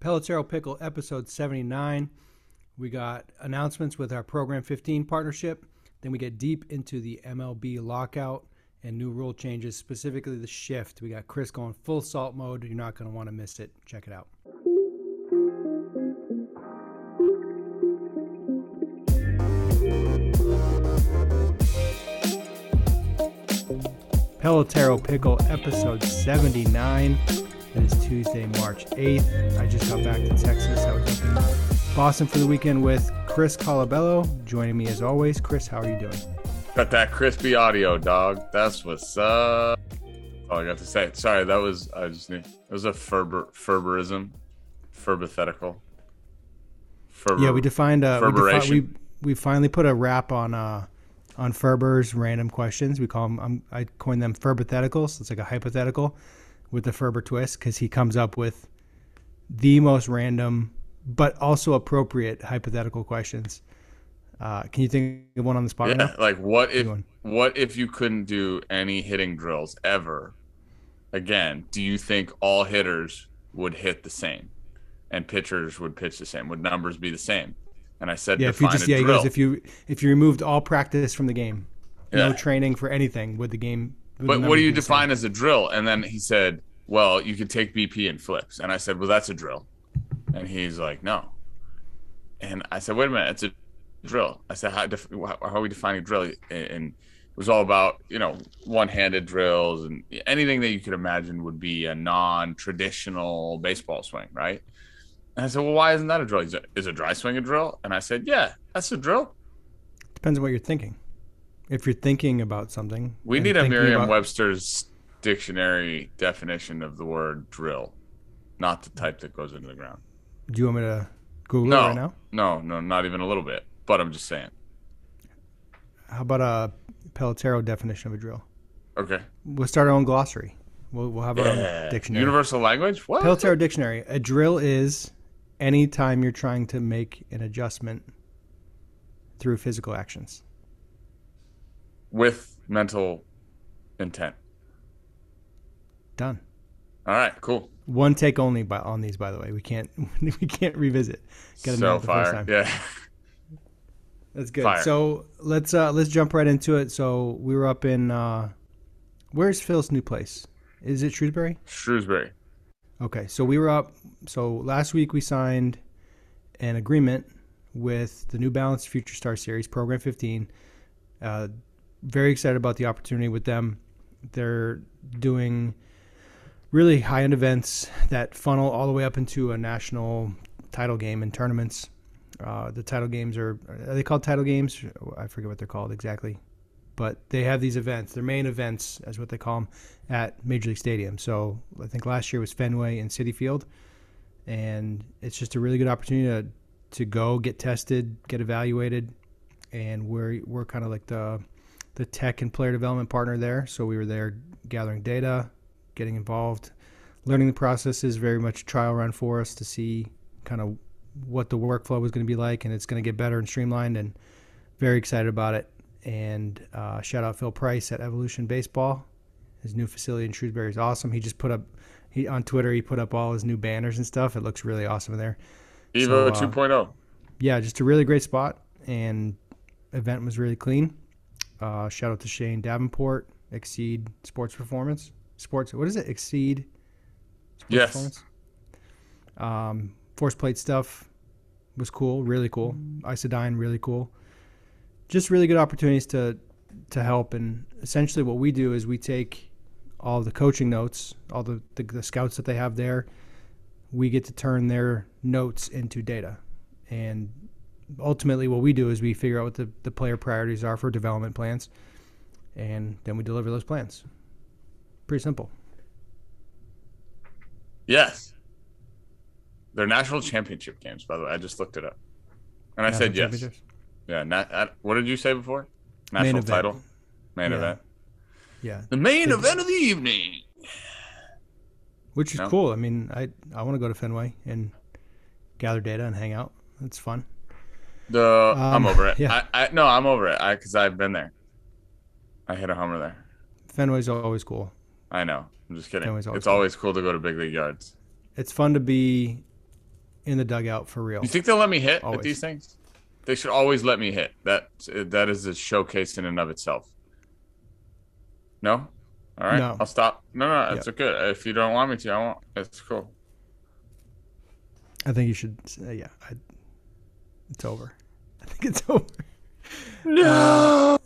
Pelotero Pickle episode 79. We got announcements with our Program 15 partnership. Then we get deep into the MLB lockout and new rule changes, specifically the shift. We got Chris going full salt mode. You're not going to want to miss it. Check it out. Pelotero Pickle episode 79. It is Tuesday, March 8th. I just got back to Texas. I was up in Boston for the weekend with Chris Colabello. Joining me as always. Chris, how are you doing? Got that crispy audio, dog. That's what's up. All I got to say. Sorry, that was I just knew it was a Ferber Ferberism, Ferbethetical. Ferber, yeah, we defined. Uh, we, defi- we we finally put a wrap on uh on Ferber's random questions. We call them. Um, I coined them Ferbetheticals. It's like a hypothetical with the Ferber twist because he comes up with the most random but also appropriate hypothetical questions. Uh, can you think of one on the spot? Yeah, right like what if what if you couldn't do any hitting drills ever again? Do you think all hitters would hit the same, and pitchers would pitch the same? Would numbers be the same? And I said, yeah, if you just yeah, he goes if you if you removed all practice from the game, yeah. no training for anything, would the game? But what do you define as a drill? And then he said, well, you could take BP and flips. And I said, well, that's a drill. And he's like, no. And I said, wait a minute, it's a drill. I said, how, def- how are we defining drill? And it was all about, you know, one-handed drills and anything that you could imagine would be a non-traditional baseball swing, right? And I said, well, why isn't that a drill? Is, is a dry swing a drill? And I said, yeah, that's a drill. Depends on what you're thinking. If you're thinking about something, we need a Merriam-Webster's dictionary definition of the word drill, not the type that goes into the ground. Do you want me to Google no, it right now? No, no, not even a little bit. But I'm just saying. How about a Pelotero definition of a drill? Okay. We'll start our own glossary. We'll, we'll have our yeah. own dictionary. Universal language? What? Pelotero dictionary. A drill is any time you're trying to make an adjustment through physical actions. With mental intent. Done. All right, cool. One take only by, on these, by the way. We can't we can't revisit. Got so fire. Yeah. That's good. Fire. So let's uh let's jump right into it. So we were up in uh where's Phil's new place? Is it Shrewsbury? Shrewsbury. Okay, so we were up. So last week we signed an agreement with the New Balance Future Star Series Program 15. Uh, very excited about the opportunity with them. They're doing really high end events that funnel all the way up into a national title game and tournaments. Uh, the title games are are they called title games? I forget what they're called exactly, but they have these events. Their main events, as what they call them, at Major League Stadium. So I think last year was Fenway and Citi Field, and it's just a really good opportunity to to go get tested, get evaluated, and we're we're kind of like the the tech and player development partner there. So we were there gathering data, getting involved. Learning the process is very much a trial run for us to see kind of what the workflow was going to be like, and it's going to get better and streamlined. And very excited about it. And uh, shout out Phil Price at Evolution Baseball. His new facility in Shrewsbury is awesome. He just put up he on Twitter. He put up all his new banners and stuff. It looks really awesome in there. Evo so, uh, 2.0. Yeah, just a really great spot, and event was really clean. Uh, shout out to Shane Davenport, Exceed Sports Performance sports. What is it? Exceed. yes. Um, force plate stuff was cool, really cool. Isodyne, really cool. Just really good opportunities to to help. And essentially, what we do is we take all the coaching notes, all the, the, the scouts that they have there. We get to turn their notes into data, and ultimately, what we do is we figure out what the, the player priorities are for development plans, and then we deliver those plans. Pretty simple. Yes. They're national championship games, by the way. I just looked it up. And I national said yes. Yeah. Nat, uh, what did you say before? National main title? Event. Main yeah. event. Yeah. The main the, event of the evening. Which is no? cool. I mean, I I want to go to Fenway and gather data and hang out. It's fun. The um, I'm over it. Yeah. I, I no, I'm over it. I because I've been there. I hit a homer there. Fenway's always cool. I know. I'm just kidding. Always it's cool. always cool to go to big league yards. It's fun to be in the dugout for real. You think they'll let me hit Always. at these things? They should always let me hit. That that is a showcase in and of itself. No, all right, No. I'll stop. No, no, it's good. If you don't want me to, I won't. It's cool. I think you should. Uh, yeah, I, it's over. I think it's over. No.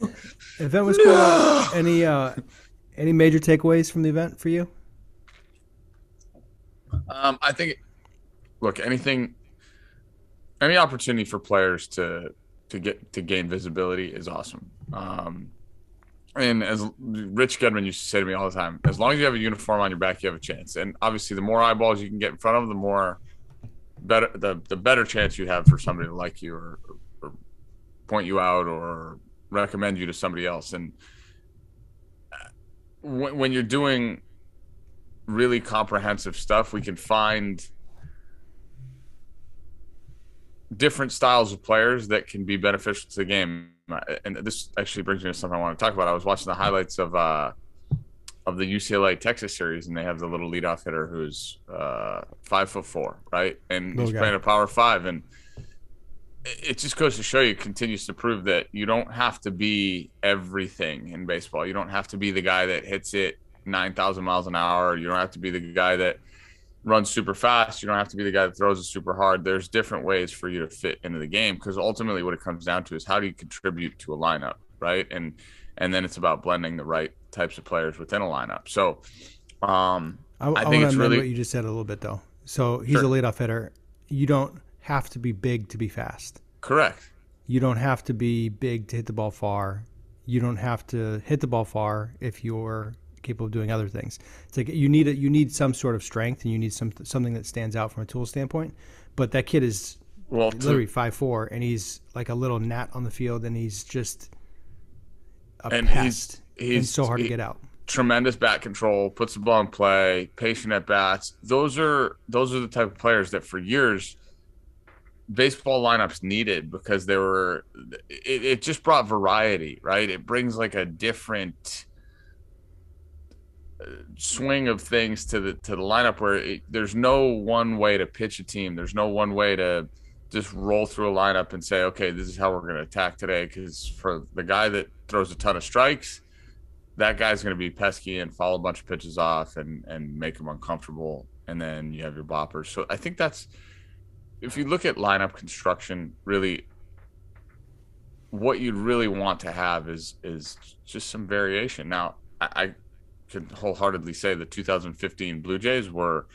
Event was cool. Any uh, any major takeaways from the event for you? Um, I think, look, anything, any opportunity for players to to get to gain visibility is awesome. Um, and as Rich Gedman used to say to me all the time, as long as you have a uniform on your back, you have a chance. And obviously, the more eyeballs you can get in front of, the more better the the better chance you have for somebody to like you or, or point you out or recommend you to somebody else. And uh, when, when you're doing really comprehensive stuff, we can find different styles of players that can be beneficial to the game. And this actually brings me to something I want to talk about. I was watching the highlights of uh, of the UCLA Texas series, and they have the little leadoff hitter who's uh, five foot four, right, and Little he's guy. playing a power five, and it it just goes to show you, continues to prove that you don't have to be everything in baseball. You don't have to be the guy that hits it 9,000 miles an hour. You don't have to be the guy that runs super fast. You don't have to be the guy that throws it super hard. There's different ways for you to fit into the game because ultimately what it comes down to is how do you contribute to a lineup, right? And and then it's about blending the right types of players within a lineup. So um I, I I, think it's really- what you just said a little bit though. So he's Sure. a leadoff hitter. You don't have to be big to be fast. correct. You don't have to be big to hit the ball far. You don't have to hit the ball far if you're capable of doing other things. It's like you need a, you need some sort of strength and you need some something that stands out from a tool standpoint. But that kid is Well, literally five four and he's like a little gnat on the field and he's just a And he's- pest. He's- so hard he- to get out. tremendous bat control, puts the ball in play, patient at bats. Those are those are the type of players that for years baseball lineups needed because they were it, it just brought variety, right? It brings like a different uh, swing of things to the to the lineup where it, there's no one way to pitch a team. There's no one way to just roll through a lineup and say, okay, this is how we're going to attack today. Because for the guy that throws a ton of strikes, that guy's going to be pesky and foul a bunch of pitches off and and make them uncomfortable. And then you have your boppers. So I think that's if you look at lineup construction, really, what you'd really want to have is is just some variation. Now, I, I can wholeheartedly say the 2015 Blue Jays were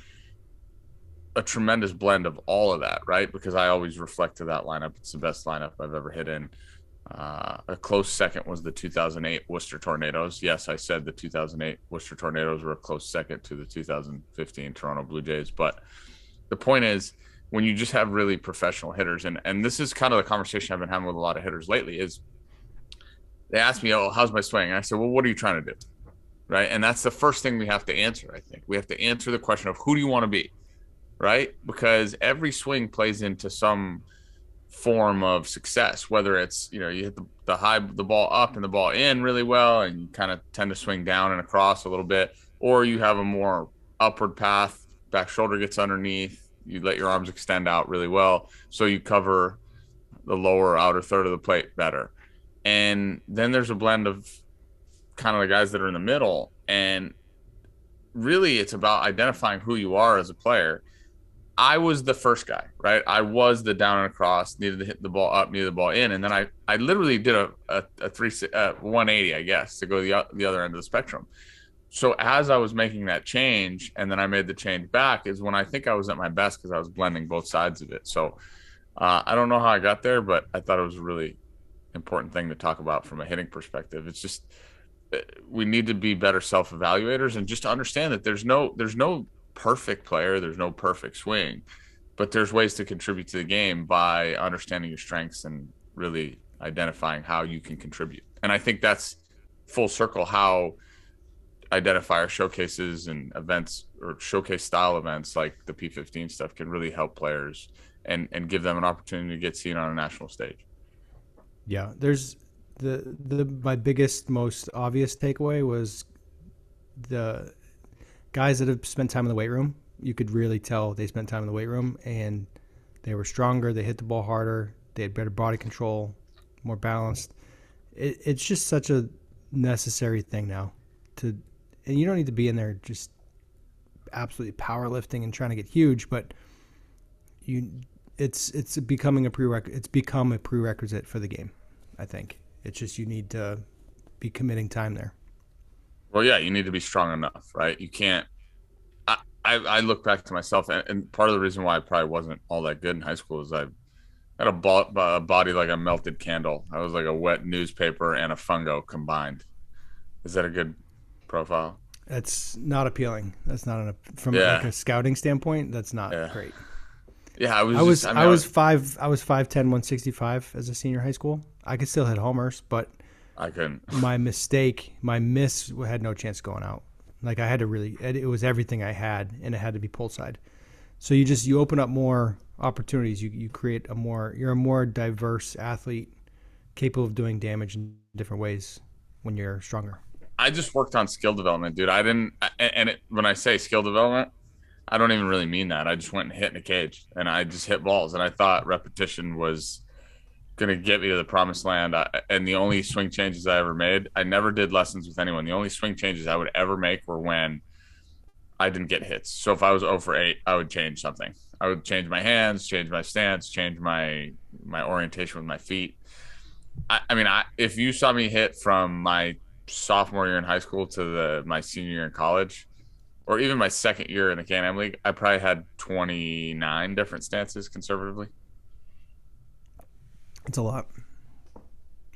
a tremendous blend of all of that, right? Because I always reflect to that lineup. It's the best lineup I've ever hit in. Uh, a close second was the 2008 Worcester Tornadoes. Yes, I said the 2008 Worcester Tornadoes were a close second to the 2015 Toronto Blue Jays. But the point is, when you just have really professional hitters, and and this is kind of the conversation I've been having with a lot of hitters lately, is they ask me, "Oh, how's my swing?" I said, "Well, what are you trying to do?" Right, and that's the first thing we have to answer. I think we have to answer the question of who do you want to be, right? Because every swing plays into some form of success whether it's you know you hit the, the high the ball up and the ball in really well and you kind of tend to swing down and across a little bit or you have a more upward path back shoulder gets underneath you let your arms extend out really well so you cover the lower outer third of the plate better. And then there's a blend of kind of the guys that are in the middle and really it's about identifying who you are as a player I was the first guy, right? I was the down and across, needed to hit the ball up, needed the ball in, and then I I literally did a a, a three uh, 180, I guess, to go the the other end of the spectrum. So as I was making that change, and then I made the change back, is when I think I was at my best because I was blending both sides of it. So uh, I don't know how I got there, but I thought it was a really important thing to talk about from a hitting perspective. It's just uh, we need to be better self evaluators and just to understand that there's no there's no perfect player, there's no perfect swing, but there's ways to contribute to the game by understanding your strengths and really identifying how you can contribute. And I think that's full circle how identifier showcases and events or showcase style events like the P15 stuff can really help players and and give them an opportunity to get seen on a national stage. Yeah, there's the the my biggest, most obvious takeaway was the guys that have spent time in the weight room. You could really tell they spent time in the weight room, and They were stronger. They hit the ball harder. They had better body control, more balanced. It, it's just such a necessary thing now to, and you don't need to be in there just absolutely powerlifting and trying to get huge, but you, it's it's becoming a prereq. It's become a prerequisite for the game. I think it's just you need to be committing time there. Well, yeah, you need to be strong enough, right? You can't. I I, I look back to myself, and, and, part of the reason why I probably wasn't all that good in high school is I had a, bo- a body like a melted candle. I was like a wet newspaper and a fungo combined. Is that a good profile? That's not appealing. That's not an, from yeah. like a scouting standpoint. That's not yeah. great. Yeah, I was. I was. Just, I, mean, I, was five. I was five ten, one sixty five as a senior high school. I could still hit homers, but I couldn't. my mistake, my miss, had no chance going out. Like I had to really. It was everything I had, and it had to be pull side. So you just you open up more opportunities. You you create a more. You're a more diverse athlete, capable of doing damage in different ways when you're stronger. I just worked on skill development, dude. I didn't. And it, when I say skill development, I don't even really mean that. I just went and hit in a cage and I just hit balls. And I thought repetition was going to get me to the promised land. I, and the only swing changes I ever made, I never did lessons with anyone. The only swing changes I would ever make were when I didn't get hits. So if I was oh over eight, I would change something. I would change my hands, change my stance, change my my orientation with my feet. I, I mean, I, if you saw me hit from my sophomore year in high school to the my senior year in college, or even my second year in the Can-Am League, I probably had 29 different stances conservatively. It's a lot.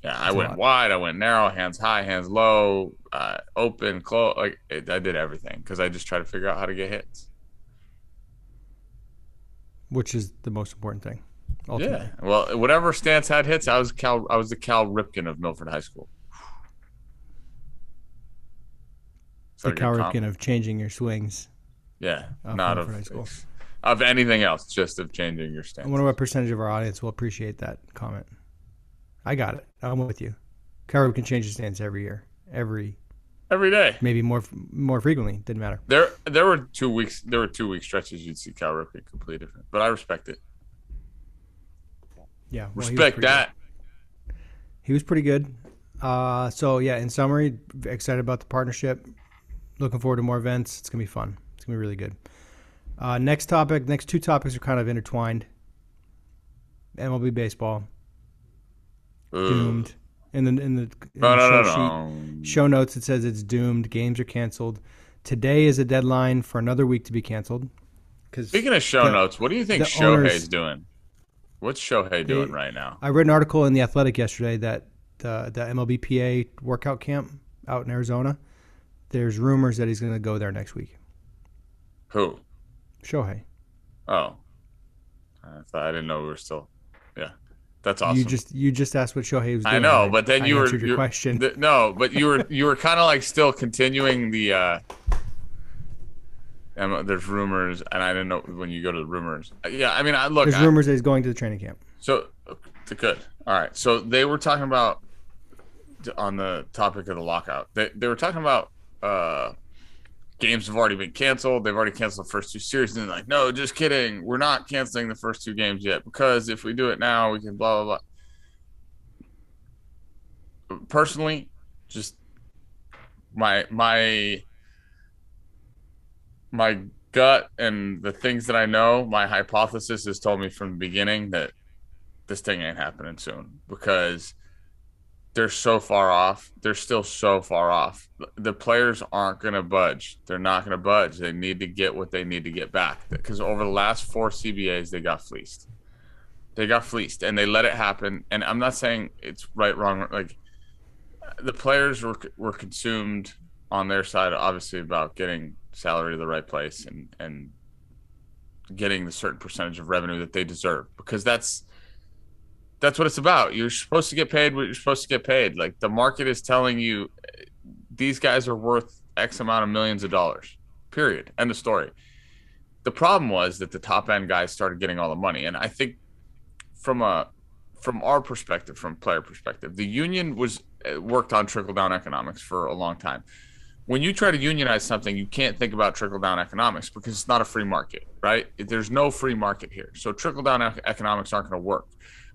Yeah, I went wide, I went narrow, hands high, hands low, uh, open, close. Like it, I did everything because I just try to figure out how to get hits. Which is the most important thing. Ultimately. Yeah. Well, whatever stance had hits, I was Cal. I was the Cal Ripken of Milford High School. the Cal Ripken of changing your swings. Yeah, not of of anything else, just of changing your stance. I wonder what percentage of our audience will appreciate that comment. I got it. I'm with you. Cal Ripken change his stance every year, every every day, maybe more more frequently. Didn't matter. There there were two weeks. There were two week stretches you'd see Cal Ripken completely different, but I respect it. Yeah, well, respect that. Good. He was pretty good. Uh, so yeah, in summary, excited about the partnership looking forward to more events. It's gonna be fun. It's gonna be really good. Uh, next topic. Next two topics are kind of intertwined. MLB baseball. Doomed. In the in the, in the show, sheet, show notes, it says it's doomed. Games are canceled. Today is a deadline for another week to be canceled. Because speaking of show the, notes, what do you think Shohei's owners, doing? What's Shohei doing right now? I read an article in the Athletic yesterday that the the MLBPA workout camp out in Arizona there's rumors that he's going to go there next week. Who? Shohei. Oh, I thought I didn't know we were still. Yeah, that's awesome. You just you just asked what Shohei was doing. I know, but then I you were your question. The, no, but you were you were kind of like still continuing the. uh and there's rumors, and I didn't know when you go to the rumors. Yeah, I mean, I look. There's I, rumors that he's going to the training camp. So, good. All right. So they were talking about on the topic of the lockout. They they were talking about uh, games have already been canceled. They've already canceled the first two series. And they're like, no, just kidding. We're not canceling the first two games yet because if we do it now, we can blah, blah, blah. Personally, just my, my, my gut and the things that I know, my hypothesis has told me from the beginning that this thing ain't happening soon because they're so far off. They're still so far off. The players aren't going to budge. They're not going to budge. They need to get what they need to get back because over the last four CBAs, they got fleeced. They got fleeced and they let it happen. And I'm not saying it's right, wrong. Like the players were were consumed on their side, obviously, about getting salary to the right place and and getting the certain percentage of revenue that they deserve because that's that's what it's about. You're supposed to get paid what you're supposed to get paid. Like the market is telling you these guys are worth X amount of millions of dollars. Period. End of story. The problem was that the top end guys started getting all the money. And I think from a from our perspective, from player perspective, the union was uh, worked on trickle down economics for a long time. when you try to unionize something, you can't think about trickle down economics because it's not a free market, right? There's no free market here. So trickle down economics aren't going to work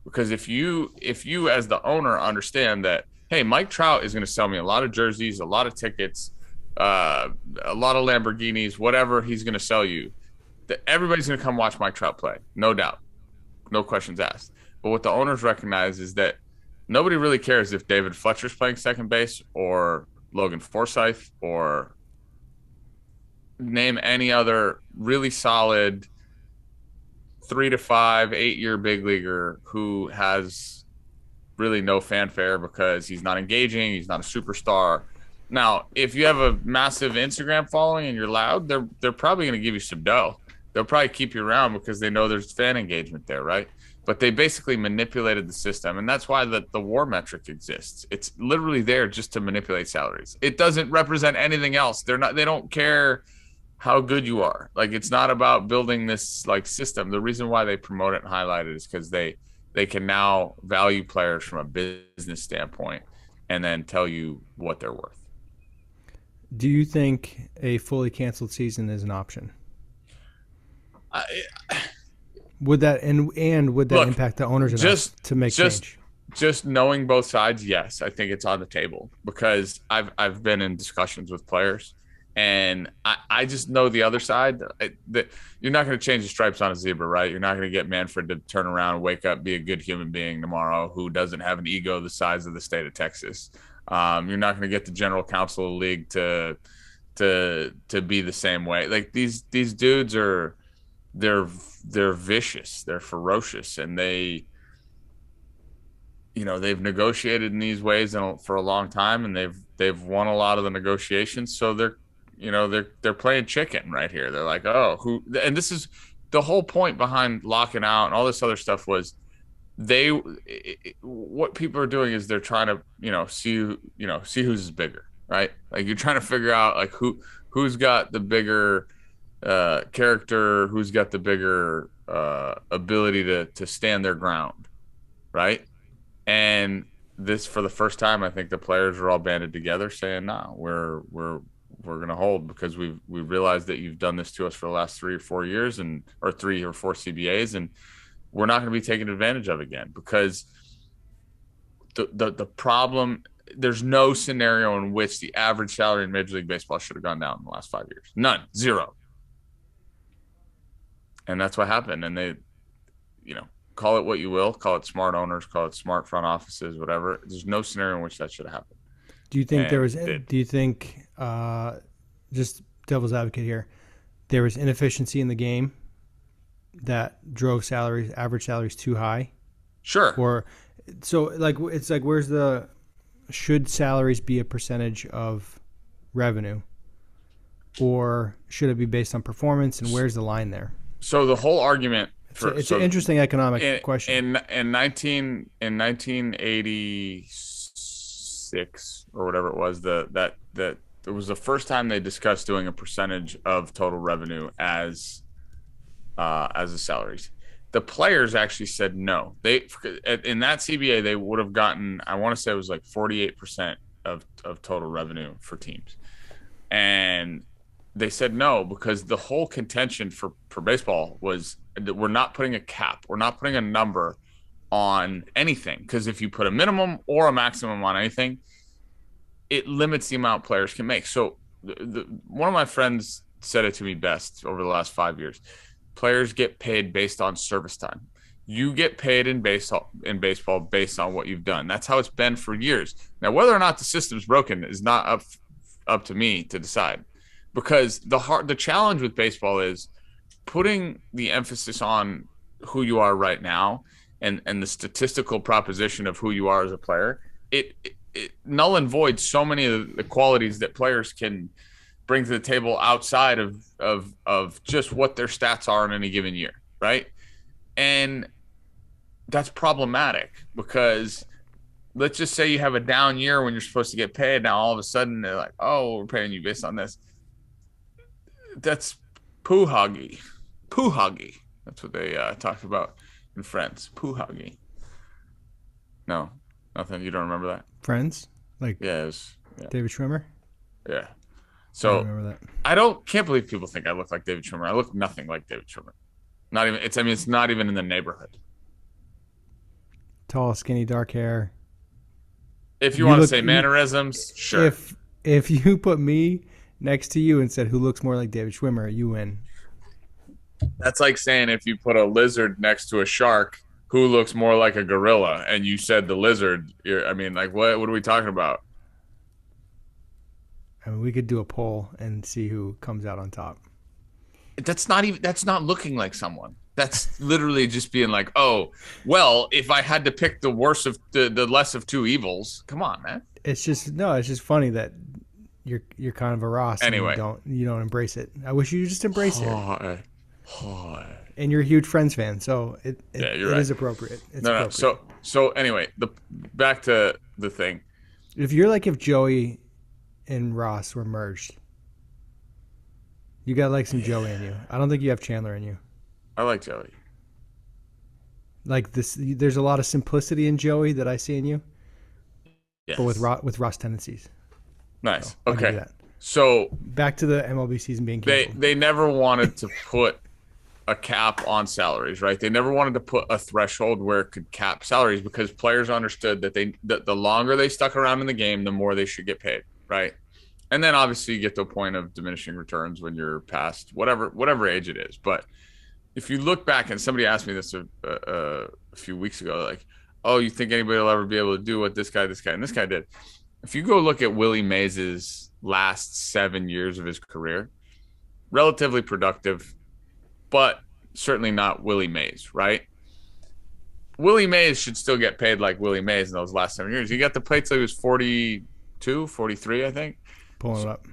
because if you if you as the owner understand that hey, Mike Trout is going to sell me a lot of jerseys, a lot of tickets, uh, a lot of Lamborghinis, whatever he's going to sell you, that everybody's going to come watch Mike Trout play, no doubt, no questions asked. But what the owners recognize is that nobody really cares if David Fletcher's playing second base or Logan Forsythe or name any other really solid three to five, eight year big leaguer who has really no fanfare because he's not engaging, he's not a superstar. Now, if you have a massive Instagram following and you're loud, they're they're probably going to give you some dough. They'll probably keep you around because they know there's fan engagement there, right? But they basically manipulated the system, and that's why the, the WAR metric exists. It's literally there just to manipulate salaries. It doesn't represent anything else. They're not. They don't care how good you are. Like it's not about building this like system. The reason why they promote it and highlight it is because they they can now value players from a business standpoint and then tell you what they're worth. Do you think a fully canceled season is an option? I, would that and and would that look, impact the owners just to make just, change? Just knowing both sides, yes, I think it's on the table because I've I've been in discussions with players and I, I just know the other side that you're not going to change the stripes on a zebra, right? You're not going to get Manfred to turn around wake up, be a good human being tomorrow who doesn't have an ego the size of the state of Texas. Um, you're not going to get the general counsel of the league to to to be the same way. Like these these dudes are they're they're vicious, they're ferocious, and they you know they've negotiated in these ways for a long time, and they've they've won a lot of the negotiations. So they're you know, they're they're playing chicken right here. They're like, oh, who? And this is the whole point behind locking out and all this other stuff was they it, what people are doing is they're trying to you know see you know see who's bigger right like you're trying to figure out like who who's got the bigger uh character who's got the bigger uh ability to to stand their ground right and this for the first time i think the players are all banded together saying no nah, we're we're we're going to hold because we've we realized that you've done this to us for the last three or four years and or three or four CBAs and we're not going to be taken advantage of again because the, the the problem there's no scenario in which the average salary in Major League Baseball should have gone down in the last five years. None, zero. And that's what happened. And they, you know, call it what you will, call it smart owners, call it smart front offices, whatever. There's no scenario in which that should have happened. Do you think and there was? Do you think uh, just devil's advocate here, there was inefficiency in the game that drove salaries, average salaries too high. Sure. Or so like it's like where's the should salaries be a percentage of revenue or should it be based on performance and where's the line there? So the whole argument for, it's, a, it's so an interesting economic in, question. In in 19 in 1986 or whatever it was the that that it was the first time they discussed doing a percentage of total revenue as uh, as the salaries. The players actually said no. They in that CBA they would have gotten I want to say it was like 48% of of total revenue for teams. And they said no because the whole contention for for baseball was that we're not putting a cap, we're not putting a number on anything because if you put a minimum or a maximum on anything, it limits the amount players can make. So the, the, one of my friends said it to me best over the last five years. Players get paid based on service time. You get paid in baseball in baseball based on what you've done. That's how it's been for years. Now, whether or not the system's broken is not up up to me to decide, because the hard the challenge with baseball is putting the emphasis on who you are right now and and the statistical proposition of who you are as a player. It, it it null and void so many of the qualities that players can bring to the table outside of of of just what their stats are in any given year, right? And that's problematic because let's just say you have a down year when you're supposed to get paid. Now all of a sudden they're like, "Oh, we're paying you based on this." That's poo hoggy, poo hoggy. That's what they uh, talked about in Friends. Poo hoggy. No, Nothing. You don't remember that? Friends, like yeah, was yeah. David Schwimmer. Yeah. So remember that. I don't can't believe people think I look like David Schwimmer. I look nothing like David Schwimmer. Not even it's I mean it's not even in the neighborhood. Tall, skinny, dark hair. If you, You want to look- say you- mannerisms, sure. If if you put me next to you and said who looks more like David Schwimmer, you win. That's like saying if you put a lizard next to a shark, who looks more like a gorilla, and you said the lizard. You're, I mean, like what? What are we talking about? I mean, we could do a poll and see who comes out on top. That's not even. That's not looking like someone. That's literally just being like, oh, well, if I had to pick the worst of the, the less of two evils, come on, man. It's just no, it's just funny that you're you're kind of a Ross. and Anyway. you don't you don't embrace it. I wish you just embrace it. Oh, Hi. And you're a huge Friends fan, so it it, Yeah, you're it right. is appropriate. It's No, no. appropriate. So, so anyway, the back to the thing. if you're like if Joey and Ross were merged, you got like some Joey in you. I don't think you have Chandler in you. I like Joey. Like this, there's a lot of simplicity in Joey that I see in you, Yes. but with Ross, with Ross tendencies. nice. You Okay. So Back to the MLB season being they they never wanted to put a cap on salaries, right? They never wanted to put a threshold where it could cap salaries because players understood that they that the longer they stuck around in the game, the more they should get paid, right? And then obviously you get to a point of diminishing returns when you're past whatever whatever age it is. But if you look back, and somebody asked me this a, a, a few weeks ago, like, "Oh, you think anybody will ever be able to do what this guy, this guy, and this guy did?" If you go look at Willie Mays's last seven years of his career, relatively productive, but certainly not Willie Mays, right? Willie Mays should still get paid like Willie Mays in those last seven years. He got to play till he was 42, 43, I think. Pulling it up.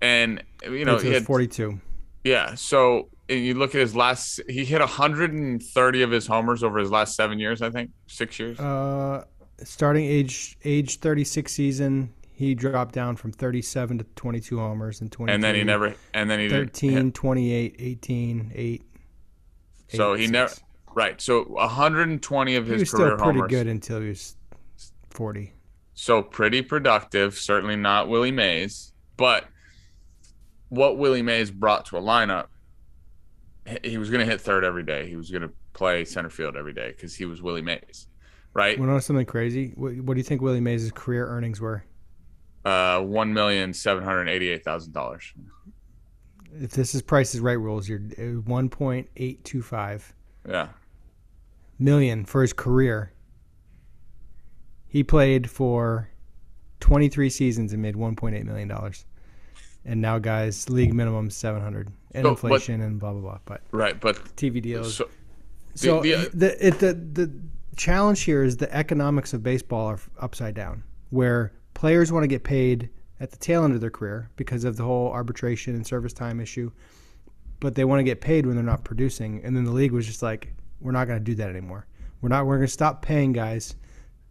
And, you know, he had 42. yeah. So and you look at his last, he hit 130 of his homers over his last seven years, I think, six years. Uh, starting age age 36 season, he dropped down from 37 to 22 homers and 20. and then he never, and then he didn't 13, hit. 28, 18, 8. So eight, he six. never, right. So 120 of his He was career still pretty homers. good until he was 40. So pretty productive. Certainly not Willie Mays, but what Willie Mays brought to a lineup, he- was going to hit third every day. He was going to play center field every day because he was Willie Mays, right? Want to know something crazy? What, what do you think Willie Mays' career earnings were? Uh, one million seven hundred eighty-eight thousand dollars. If this is Price is Right rules, you're uh, 1.825 Yeah, million for his career. He played for 23 seasons and made 1.8 million dollars. And now, guys, league minimum 700 and So, but- inflation and blah blah blah. But right. But TV deals. so So the- the the, it, the the challenge here is the economics of baseball are upside down, where players want to get paid at the tail end of their career because of the whole arbitration and service time issue, but they want to get paid when they're not producing. And then the league was just like, we're not going to do that anymore. We're not. We're going to stop paying guys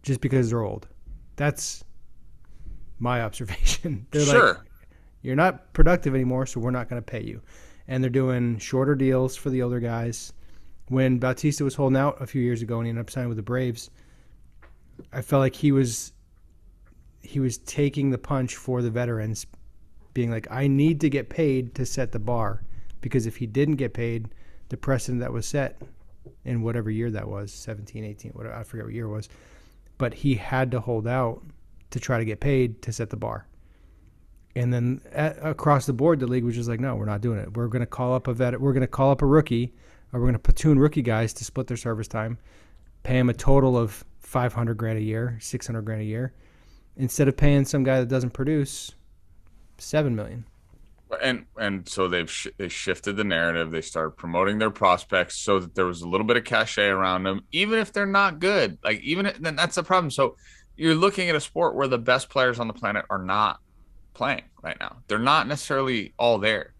just because they're old. That's my observation. They're like, sure. you're not productive anymore, so we're not going to pay you. And they're doing shorter deals for the older guys. When Bautista was holding out a few years ago and he ended up signing with the Braves, I felt like he was he was taking the punch for the veterans, being like, I need to get paid to set the bar. Because if he didn't get paid, the precedent that was set in whatever year that was, 17, 18, whatever, I forget what year it was, but he had to hold out to try to get paid to set the bar. And then at, across the board, the league was just like, no, we're not doing it. We're going to call up a vet. We're going to call up a rookie, or we're going to platoon rookie guys to split their service time, pay them a total of five hundred grand a year, six hundred grand a year, instead of paying some guy that doesn't produce seven million. and and so they've sh- they shifted the narrative. They started promoting their prospects so that there was a little bit of cachet around them, even if they're not good. Like even then that's the problem. So you're looking at a sport where the best players on the planet are not playing right now. They're not necessarily all there.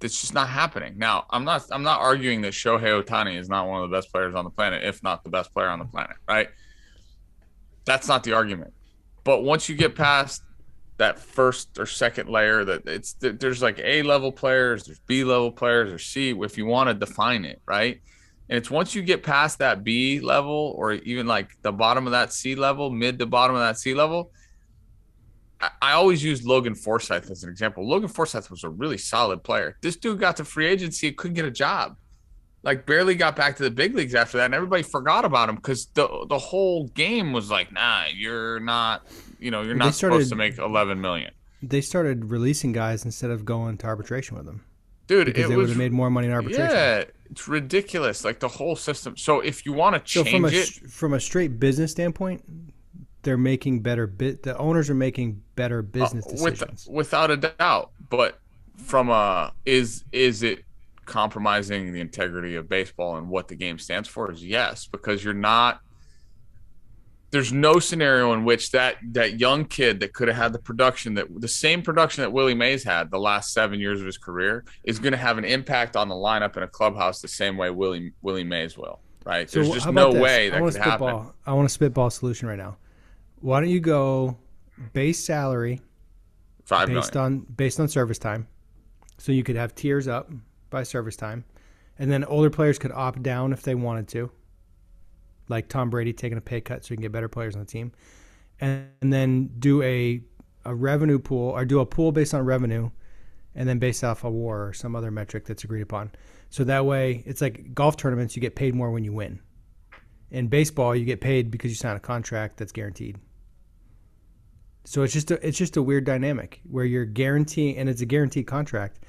It's just not happening. Now, I'm not I'm not arguing that Shohei Ohtani is not one of the best players on the planet, if not the best player on the planet, right? That's not the argument. But once you get past that first or second layer that it's there's like A level players, there's B level players, or C if you want to define it, right? And it's once you get past that B level or even like the bottom of that C level, mid to bottom of that C level, I, always use Logan Forsythe as an example. Logan Forsythe was a really solid player. This dude got to free agency, couldn't get a job. Like barely got back to the big leagues after that, and everybody forgot about him because the the whole game was like, nah, you're not, you know, you're not supposed to make 11 million, They started releasing guys instead of going to arbitration with them dude. because it they would have made more money in arbitration. yeah, it's ridiculous. Like the whole system. So if you want to So change from a it, from a straight business standpoint, they're making better bit. The owners are making better business Uh, with, decisions. without a doubt. But from a is is it compromising the integrity of baseball and what the game stands for? Is yes, because you're not. There's no scenario in which that that young kid that could have had the production that the same production that Willie Mays had the last seven years of his career is going to have an impact on the lineup in a clubhouse the same way Willie Willie Mays will. Right? There's just no this? way I that wanna could happen. spitball. I want a spitball solution right now. Why don't you go base salary Five based million. on based on service time, so you could have tiers up by service time, and then older players could opt down if they wanted to, like Tom Brady taking a pay cut so you can get better players on the team, and, and then do a a revenue pool or do a pool based on revenue, and then based off a WAR or some other metric that's agreed upon. So that way, it's like golf tournaments. You get paid more when you win. In baseball, you get paid because you sign a contract that's guaranteed. So it's just a it's just a weird dynamic where you're guaranteeing and it's a guaranteed contract.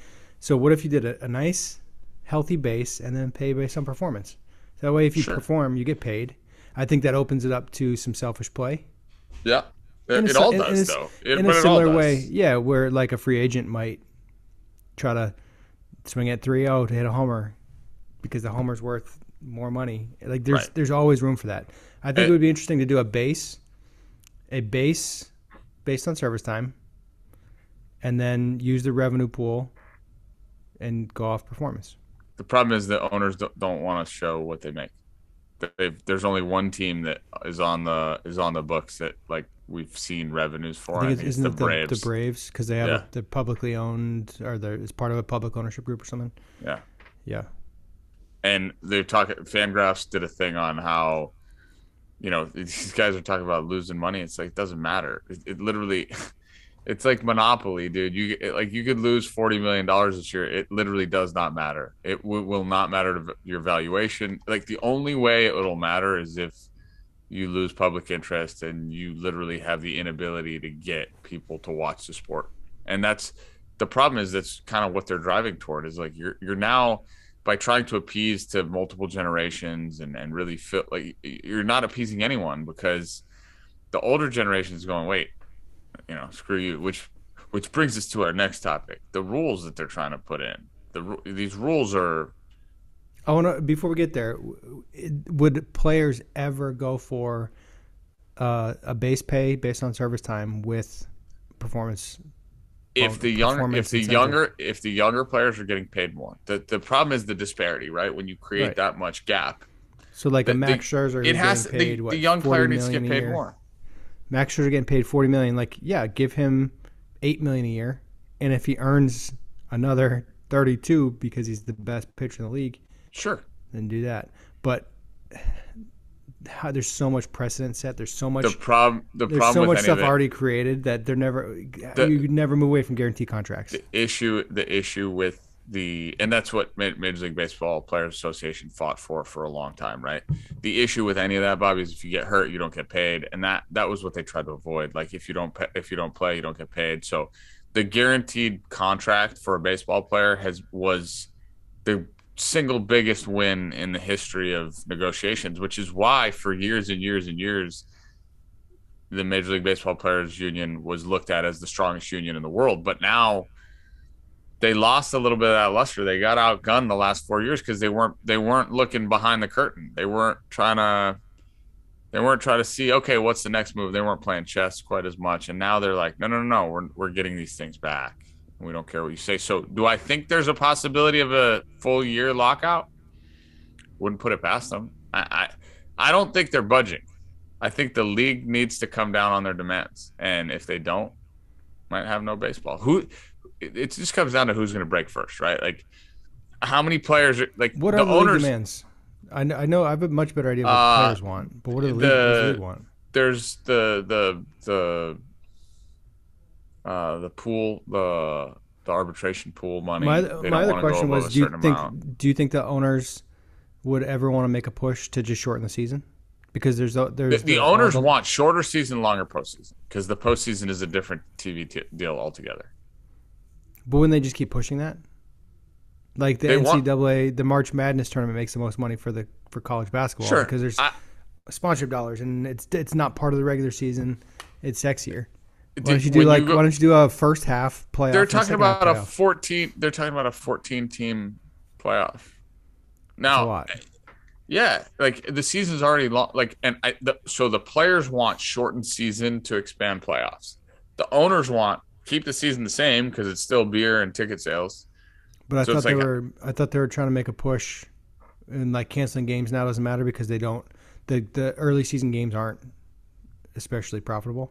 So what if you did a, a nice, healthy base and then pay based on performance? That way, if you Sure. perform, you get paid. I think that opens it up to some selfish play. Yeah. In a It si- all in- in does though. It, in a similar way, yeah, where like a free agent might try to swing at 3-0 to hit a homer because the homer's worth more money. Like there's Right. there's always room for that. I think it, It- would be interesting to do a base, a base based on service time, and then use the revenue pool and go off performance. The problem is that owners don't, don't want to show what they make. They've, there's only one team that is on the is on the books that like we've seen revenues for. I think, I it's, think it's isn't the it the Braves. the Braves because they have Yeah. they're publicly owned or they're it's part of a public ownership group or something. Yeah, Yeah. and they're talking. Fangraphs did a thing on how, you know, these guys are talking about losing money. It's like it doesn't matter. It, it literally, it's like Monopoly, dude. You it, like you could lose forty million dollars this year. It literally does not matter. It w- will not matter to your valuation. Like the only way it will matter is if you lose public interest and you literally have the inability to get people to watch the sport. And that's the problem is that's kind of what they're driving toward is like you're you're now by trying to appease to multiple generations and and really feel like you're not appeasing anyone because the older generation is going wait you know screw you which which brings us to our next topic the rules that they're trying to put in the these rules are I want to before we get there. Would players ever go for uh, a base pay based on service time with performance? if the younger if the incentive. younger if the younger players are getting paid more the the problem is the disparity right when you create Right. that much gap So like The- a Max Scherzer, it has getting the, paid, what, the young 40 player needs to get paid more Max Scherzer getting paid forty million. Like, yeah, give him eight million a year, and if he earns another thirty-two because he's the best pitcher in the league, sure then do that. But how, there's so much precedent set. There's so much. the problem the there's problem so much stuff already created that they're never. The- you never move away from guarantee contracts. the issue the issue with the and that's what Major League Baseball Players Association fought for for a long time, right? The issue with any of that, Bobby, is if you get hurt, you don't get paid, and that that was what they tried to avoid. Like if you don't pa- if you don't play, you don't get paid. So the guaranteed contract for a baseball player has was the single biggest win in the history of negotiations, which is why for years and years and years the Major League Baseball Players Union was looked at as the strongest union in the world. But now they lost a little bit of that luster. They got outgunned the last four years because they weren't they weren't looking behind the curtain. They weren't trying to they weren't trying to see okay what's the next move. They weren't playing chess quite as much. And now they're like no no no no we're we're getting these things back. We don't care what you say. So do I think there's a possibility of a full year lockout? Wouldn't put it past them. I I, I don't think they're budging. I think the league needs to come down on their demands, and if they don't, might have no baseball. Who? It, it just comes down to who's going to break first, right? Like, how many players are like What the are the owners? demands? I know, I know. I have a much better idea of what Uh, players want, but what do the league, the league want? There's the the the uh, the pool, the the arbitration pool money. My, my other question was: Do you think amount. do you think the owners would ever want to make a push to just shorten the season? Because there's a- the, there's the owners the- want shorter season, longer postseason because the postseason is a different TV t- deal altogether. But wouldn't they just keep pushing that? Like the They want- NCAA, the March Madness tournament makes the most money for the for college basketball Sure, because there's I- sponsorship dollars and it's it's not part of the regular season. It's sexier. Why don't you do when like go- why don't you do a first half playoff? they're and talking second half about a playoff? 14 they're talking about a 14 team playoff That's now lot. yeah like the season's already long like and I, the, so the players want shortened season to expand playoffs the owners want keep the season the same because it's still beer and ticket sales But I So thought they like- were I thought they were trying to make a push and like canceling games now doesn't matter because they don't the the early season games aren't especially profitable.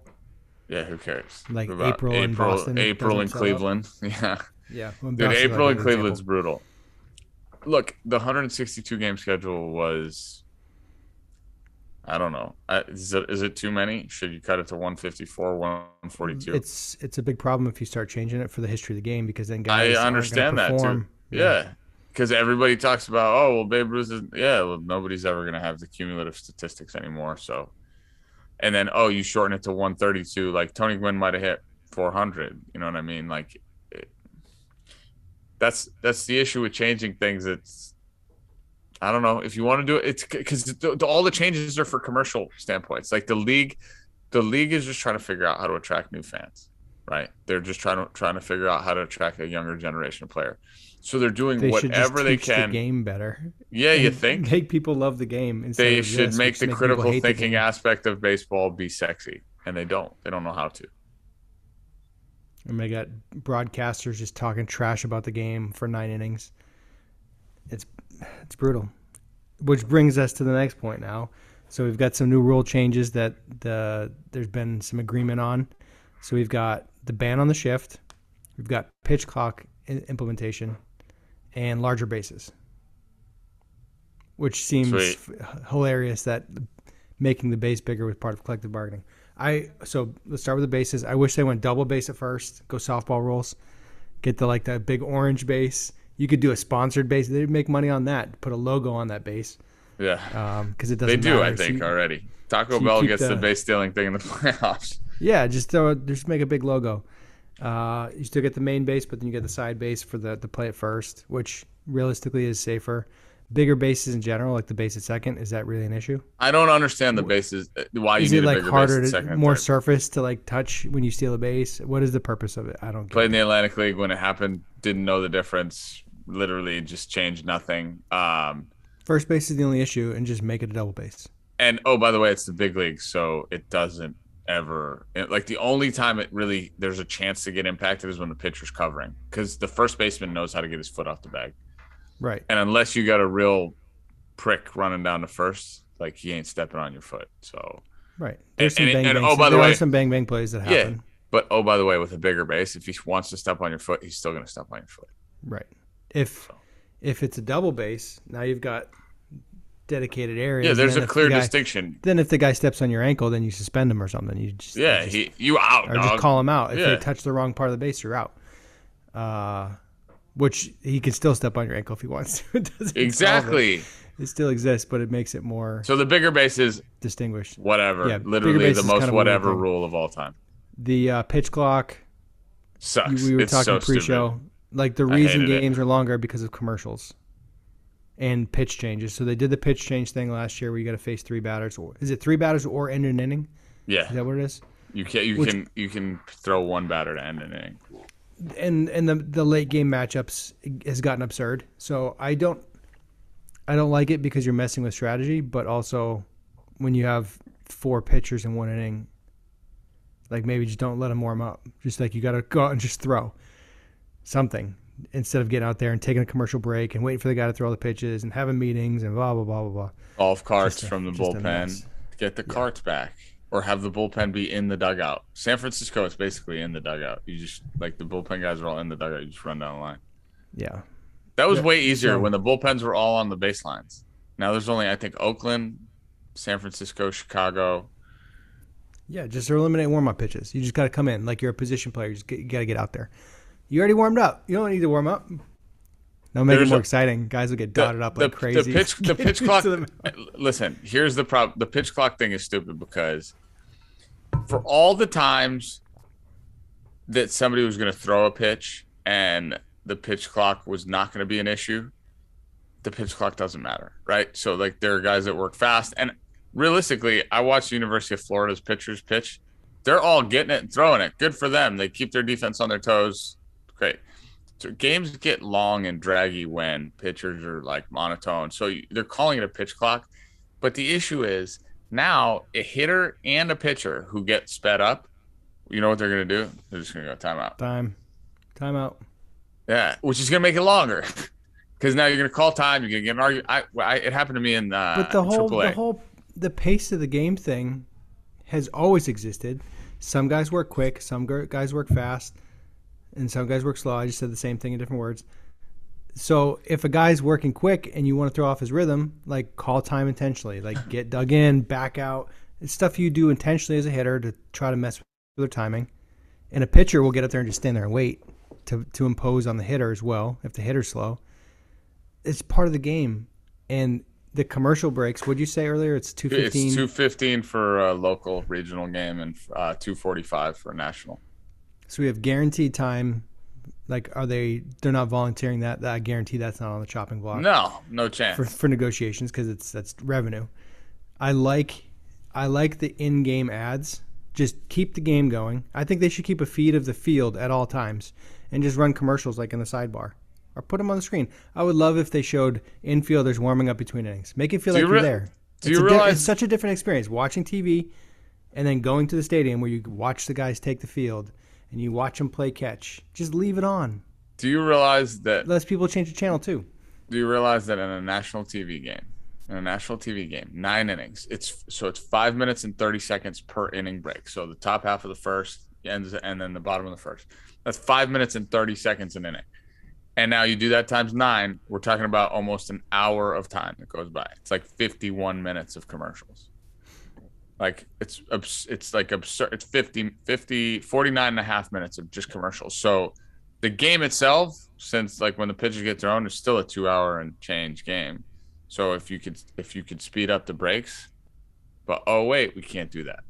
yeah who cares Like About April in Boston april in doesn't sell out. cleveland yeah Yeah, Dude, April in an Cleveland's example. brutal. Look, the 162 game schedule was. I don't know. Is it, is it too many? Should you cut it to 154, 142? It's it's a big problem if you start changing it for the history of the game because then guys I understand that too. Yeah. Because everybody talks about, oh, well, Babe Ruth is, yeah, well, nobody's ever going to have the cumulative statistics anymore. So, and then, oh, you shorten it to 132. Like Tony Gwynn might have hit 400. You know what I mean? Like, it, that's that's the issue with changing things. It's, I don't know if you want to do it. It's because all the changes are for commercial standpoints. Like the league, the league is just trying to figure out how to attract new fans, right? They're just trying to trying to figure out how to attract a younger generation of player. So they're doing They whatever they teach the can. game better. Yeah, you think make people love the game? instead they of should this, make the people critical hate the thinking aspect of baseball be sexy, and they don't. They don't know how to. And they got broadcasters just talking trash about the game for nine innings. It's it's brutal. Which brings us to the next point now. So we've got some new rule changes that the there's been some agreement on. So we've got the ban on the shift, we've got pitch clock implementation, and larger bases. Which seems f- hilarious that making the base bigger was part of collective bargaining. I so let's start with the bases. I wish they went double base at first. Go softball rules. Get the like that big orange base. You could do a sponsored base. They'd make money on that. Put a logo on that base Yeah, because it doesn't. They do. matter. I So think you- already. Taco so Bell gets the, the- base stealing thing in the playoffs. Yeah, just throw it, just make a big logo. Uh, you still get the main base, but then you get the side base for the to play at first, which realistically is safer. Bigger bases in general, like the base at second, is that really an issue? I don't understand the bases. uh, Why you is need it a like harder to more third. surface to like touch when you steal a base? What is the purpose of it? I don't get Played it. in the Atlantic League when it happened. Didn't know the difference. Literally just change nothing. Um, First base is the only issue, and just make it a double base. and oh, by the way, it's the big league, so it doesn't ever it- like the only time it really there's a chance to get impacted is when the pitcher's covering because the first baseman knows how to get his foot off the bag. Right. And unless you got a real prick running down to first, like he ain't stepping on your foot. So, Right. There's some and- bang and- bang. oh, by the way- some bang bang plays that happen. Yeah. but oh, by the way, with a bigger base, if he wants to step on your foot, he's still going to step on your foot. Right. If if it's a double base, now you've got dedicated areas. Yeah, there's a clear the guy- distinction. Then if the guy steps on your ankle, then you suspend him or something. You just Yeah, you just, he you out, or dog. just call him out if Yeah. they touch the wrong part of the base. You're out. Uh, which he can still step on your ankle if he wants to. It doesn't solve it. exactly. It still exists, but it makes it more So the bigger base is distinguished. whatever. Yeah, literally the most whatever rule of all time. The uh, pitch clock. Sucks. we were it's talking so pre-show. stupid. Like the reason hated it. games are longer because of commercials and pitch changes. So they did the pitch change thing last year where you got to face three batters. Or is it three batters or end an inning? Yeah, is that what it is? you can you Which- can you can throw one batter to end an inning. And and the the late game matchups has gotten absurd. So I don't I don't like it because you're messing with strategy, but also when you have four pitchers in one inning, like maybe just don't let them warm up. Just like you got to go out and just throw something instead of getting out there and taking a commercial break and waiting for the guy to throw the pitches and having meetings and blah blah blah blah blah. Golf carts a- from the bullpen. Get the carts back, or have the bullpen be in the dugout. San Francisco is basically in the dugout. You just like the bullpen guys are all in the dugout. You just run down the line. Yeah, That was Yeah, way easier so- when the bullpens were all on the baselines. Now there's only I think Oakland, San Francisco, Chicago. Yeah, just eliminate warm up pitches. You just got to come in like you're a position player. You just get, you got to get out there. You already warmed up. You don't need to warm up. No, make There's it more a- exciting. Guys will get dotted up like crazy. The pitch, the pitch clock. the- listen, here's the problem. The pitch clock thing is stupid because for all the times that somebody was going to throw a pitch and the pitch clock was not going to be an issue, the pitch clock doesn't matter, right? So like there are guys that work fast, and realistically, I watched the University of Florida's pitchers pitch. They're all getting it and throwing it. Good for them. They keep their defense on their toes. Great. So games get long and draggy when pitchers are like monotone. So you- they're calling it a pitch clock. But the issue is now a hitter and a pitcher who get sped up, you know what they're going to do? They're just going to go timeout. Time. Timeout. Yeah, which is going to make it longer. Because now you're going to call time. You're going to get an argument. I, I, it happened to me in uh, But the whole AAA. the whole the pace of the game thing has always existed. Some guys work quick, some guys work fast, and some guys work slow. I just said the same thing in different words. So if a guy's working quick and you want to throw off his rhythm, like call time intentionally, like get dug in, back out. It's stuff you do intentionally as a hitter to try to mess with their timing. And a pitcher will get up there and just stand there and wait to to impose on the hitter as well if the hitter's slow. It's part of the game. And the commercial breaks, what'd you say earlier? It's two it's 215 for a local regional game and uh, 245 for a national. So we have guaranteed time. Like, are they? They're not volunteering that. That I guarantee that's not on the chopping block No, no chance. for for negotiations because it's that's revenue. I like, I like the in-game ads. Just keep the game going. I think they should keep a feed of the field at all times and just run commercials like in the sidebar or put them on the screen. I would love if they showed infielders warming up between innings. Make it feel Do like you you are there. do it's you a di- it's such a different experience watching TV and then going to the stadium where you watch the guys take the field and you watch them play catch. Just leave it on. Do you realize that Less people change the channel too. do you realize that in a national TV game, in a national TV game, nine innings, it's so it's five minutes and thirty seconds per inning break. So the top half of the first ends, and then the bottom of the first. That's five minutes and thirty seconds an inning. And now you do that times nine. We're talking about almost an hour of time that goes by. It's like fifty-one minutes of commercials. Like it's it's like absurd. It's 50, 50, 49 and a half minutes of just commercials. So the game itself, since like when the pitches get thrown, is still a two hour and change game. So if you could if you could speed up the breaks, but oh wait, we can't do that.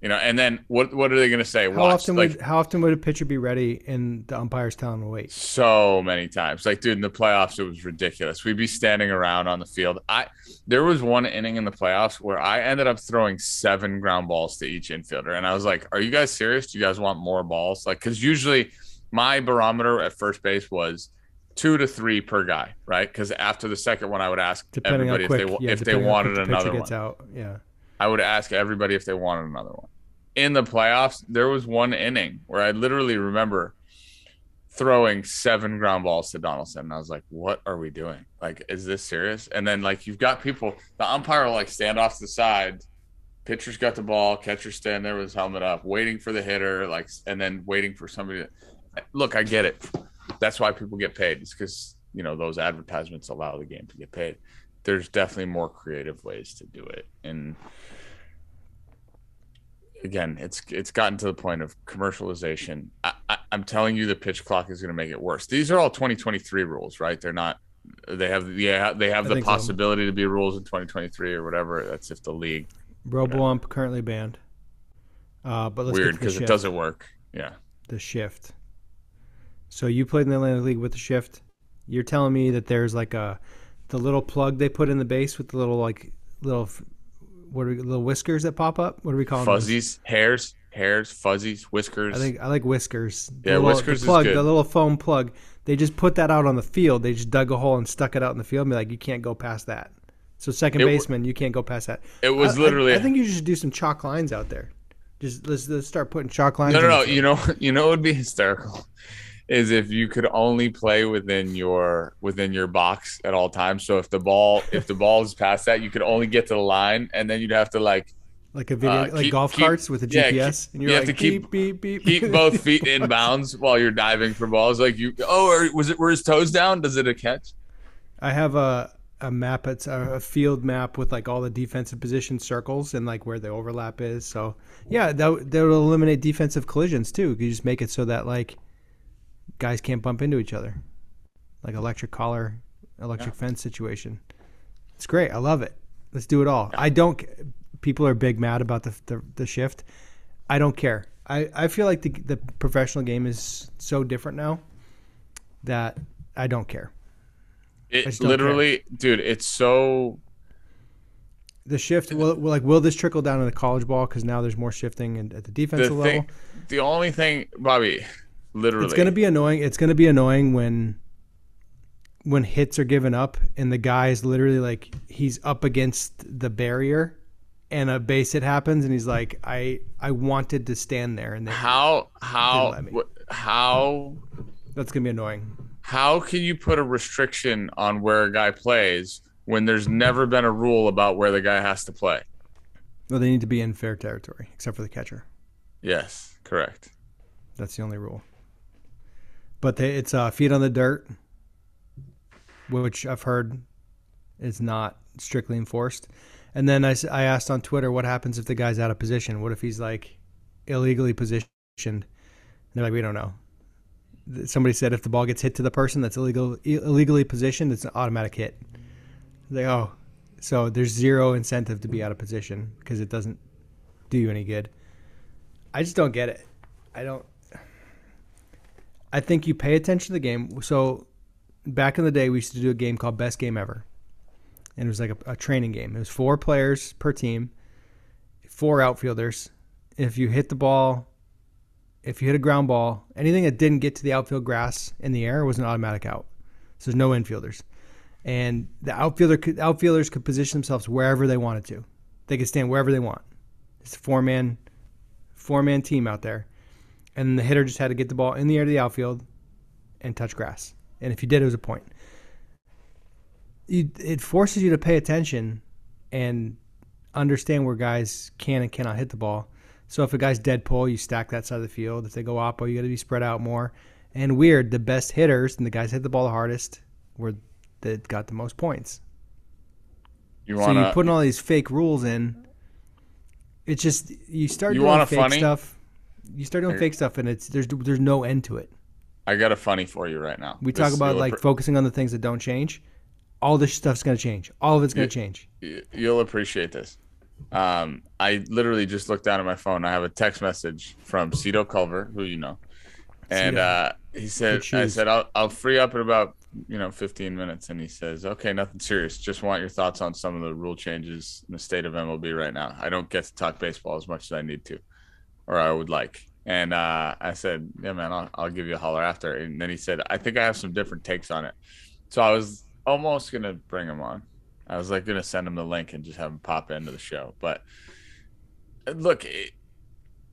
You know, and then what what are they gonna say? How often would how often would a pitcher be ready and the umpires tell him to wait? so many times. Like, dude, in the playoffs, it was ridiculous. We'd be standing around on the field. I there was one inning in the playoffs where I ended up throwing seven ground balls to each infielder, and I was like, "Are you guys serious? Do you guys want more balls?" Like, because usually my barometer at first base was two to three per guy, right? Because after the second one, I would ask Depending everybody quick, if they yeah, if they wanted another one. out. Yeah. I would ask everybody if they wanted another one. In the playoffs, there was one inning where I literally remember throwing seven ground balls to Donaldson. And I was like, what are we doing? Like, is this serious? And then, like, you've got people, the umpire will like stand off to the side. Pitcher's got the ball, catcher stand there with his helmet up, waiting for the hitter, like, and then waiting for somebody to look. I get it. That's why people get paid. It's because, you know, those advertisements allow the game to get paid. There's definitely more creative ways to do it. And, again, it's it's gotten to the point of commercialization. I, I, I'm telling you, the pitch clock is going to make it worse. These are all 2023 rules, right? They're not. They have yeah, they have I the think so. possibility to be rules in 2023 or whatever. That's if the league RoboUmp currently banned. Uh, but let's weird get to the because it doesn't work. Yeah, The shift. So you played in the Atlantic League with the shift. You're telling me that there's like a the little plug they put in the base with the little like little what are we, little whiskers that pop up? What do we call them? fuzzies, hairs, hairs, fuzzies, whiskers. I think I like whiskers. The Yeah, little, whiskers the is good. the little foam plug. They just put that out on the field. They just dug a hole and stuck it out in the field and be like, you can't go past that. So second It baseman, you can't go past that. it was I- I- literally. I, think you should do some chalk lines out there. Just let's, let's start putting chalk lines. no, no, no. You know, you know, what would be hysterical is if you could only play within your within your box at all times. So if the ball if the ball is past that, you could only get to the line, and then you'd have to like like a video, uh, like keep- golf keep- carts with a yeah, GPS, keep- and you're you like, have to keep- beep, beep, beep. keep both feet in bounds while you're diving for balls. Like you, oh, or was it were his toes down? Does it a catch? I have a a map. It's a field map with like all the defensive position circles and like where the overlap is. So yeah, that that will eliminate defensive collisions too. You just make it so that like guys can't bump into each other, like electric collar, electric yeah. fence situation. It's great. I love it. Let's do it all. I don't. People are big mad about the the, the shift. I don't care. I, I feel like the the professional game is so different now that I don't care. It literally, care. dude, it's so. The shift will, will like will this trickle down in the college ball because now there's more shifting and at the defensive the thing, level. The only thing, Bobby, literally, it's gonna be annoying. It's gonna be annoying when when hits are given up and the guy is literally like he's up against the barrier and a base hit happens and he's like I I wanted to stand there and they how how how that's gonna be annoying. How can you put a restriction on where a guy plays when there's never been a rule about where the guy has to play? Well, they need to be in fair territory, except for the catcher. Yes, correct. That's the only rule. But they, it's uh, feet on the dirt, which I've heard is not strictly enforced. And then I, I asked on Twitter, what happens if the guy's out of position? What if he's like illegally positioned? And they're like, we don't know somebody said if the ball gets hit to the person that's illegal illegally positioned, it's an automatic hit. Like oh, so there's zero incentive to be out of position because it doesn't do you any good. I just don't get it. I don't. I think you pay attention to the game. So back in the day, we used to do a game called Best Game Ever, and it was like a, a training game. It was four players per team, four outfielders. If you hit the ball if you hit a ground ball, anything that didn't get to the outfield grass in the air was an automatic out. So there's no infielders. And the outfielder could, outfielders could position themselves wherever they wanted to. They could stand wherever they want. It's a four man four man team out there. And the hitter just had to get the ball in the air to the outfield and touch grass. And if you did, it was a point. You, it forces you to pay attention and understand where guys can and cannot hit the ball so if a guy's dead pull, you stack that side of the field. If they go oppo, you got to be spread out more. And weird, the best hitters and the guys hit the ball the hardest were that got the most points. You wanna, so you're putting all these fake rules in. It's just you start you doing fake funny? stuff. You start doing fake stuff, and it's there's there's no end to it. I got a funny for you right now. We this talk about like focusing on the things that don't change. All this stuff's gonna change. All of it's gonna you, change. You'll appreciate this. Um, I literally just looked down at my phone. I have a text message from Cito Culver, who you know, and uh, he said, "I said I'll I'll free up in about you know 15 minutes." And he says, "Okay, nothing serious. Just want your thoughts on some of the rule changes in the state of MLB right now. I don't get to talk baseball as much as I need to, or I would like." And uh, I said, "Yeah, man, I'll, I'll give you a holler after." And then he said, "I think I have some different takes on it." So I was almost gonna bring him on I was like gonna send him the link and just have him pop into the show. But uh, look, it,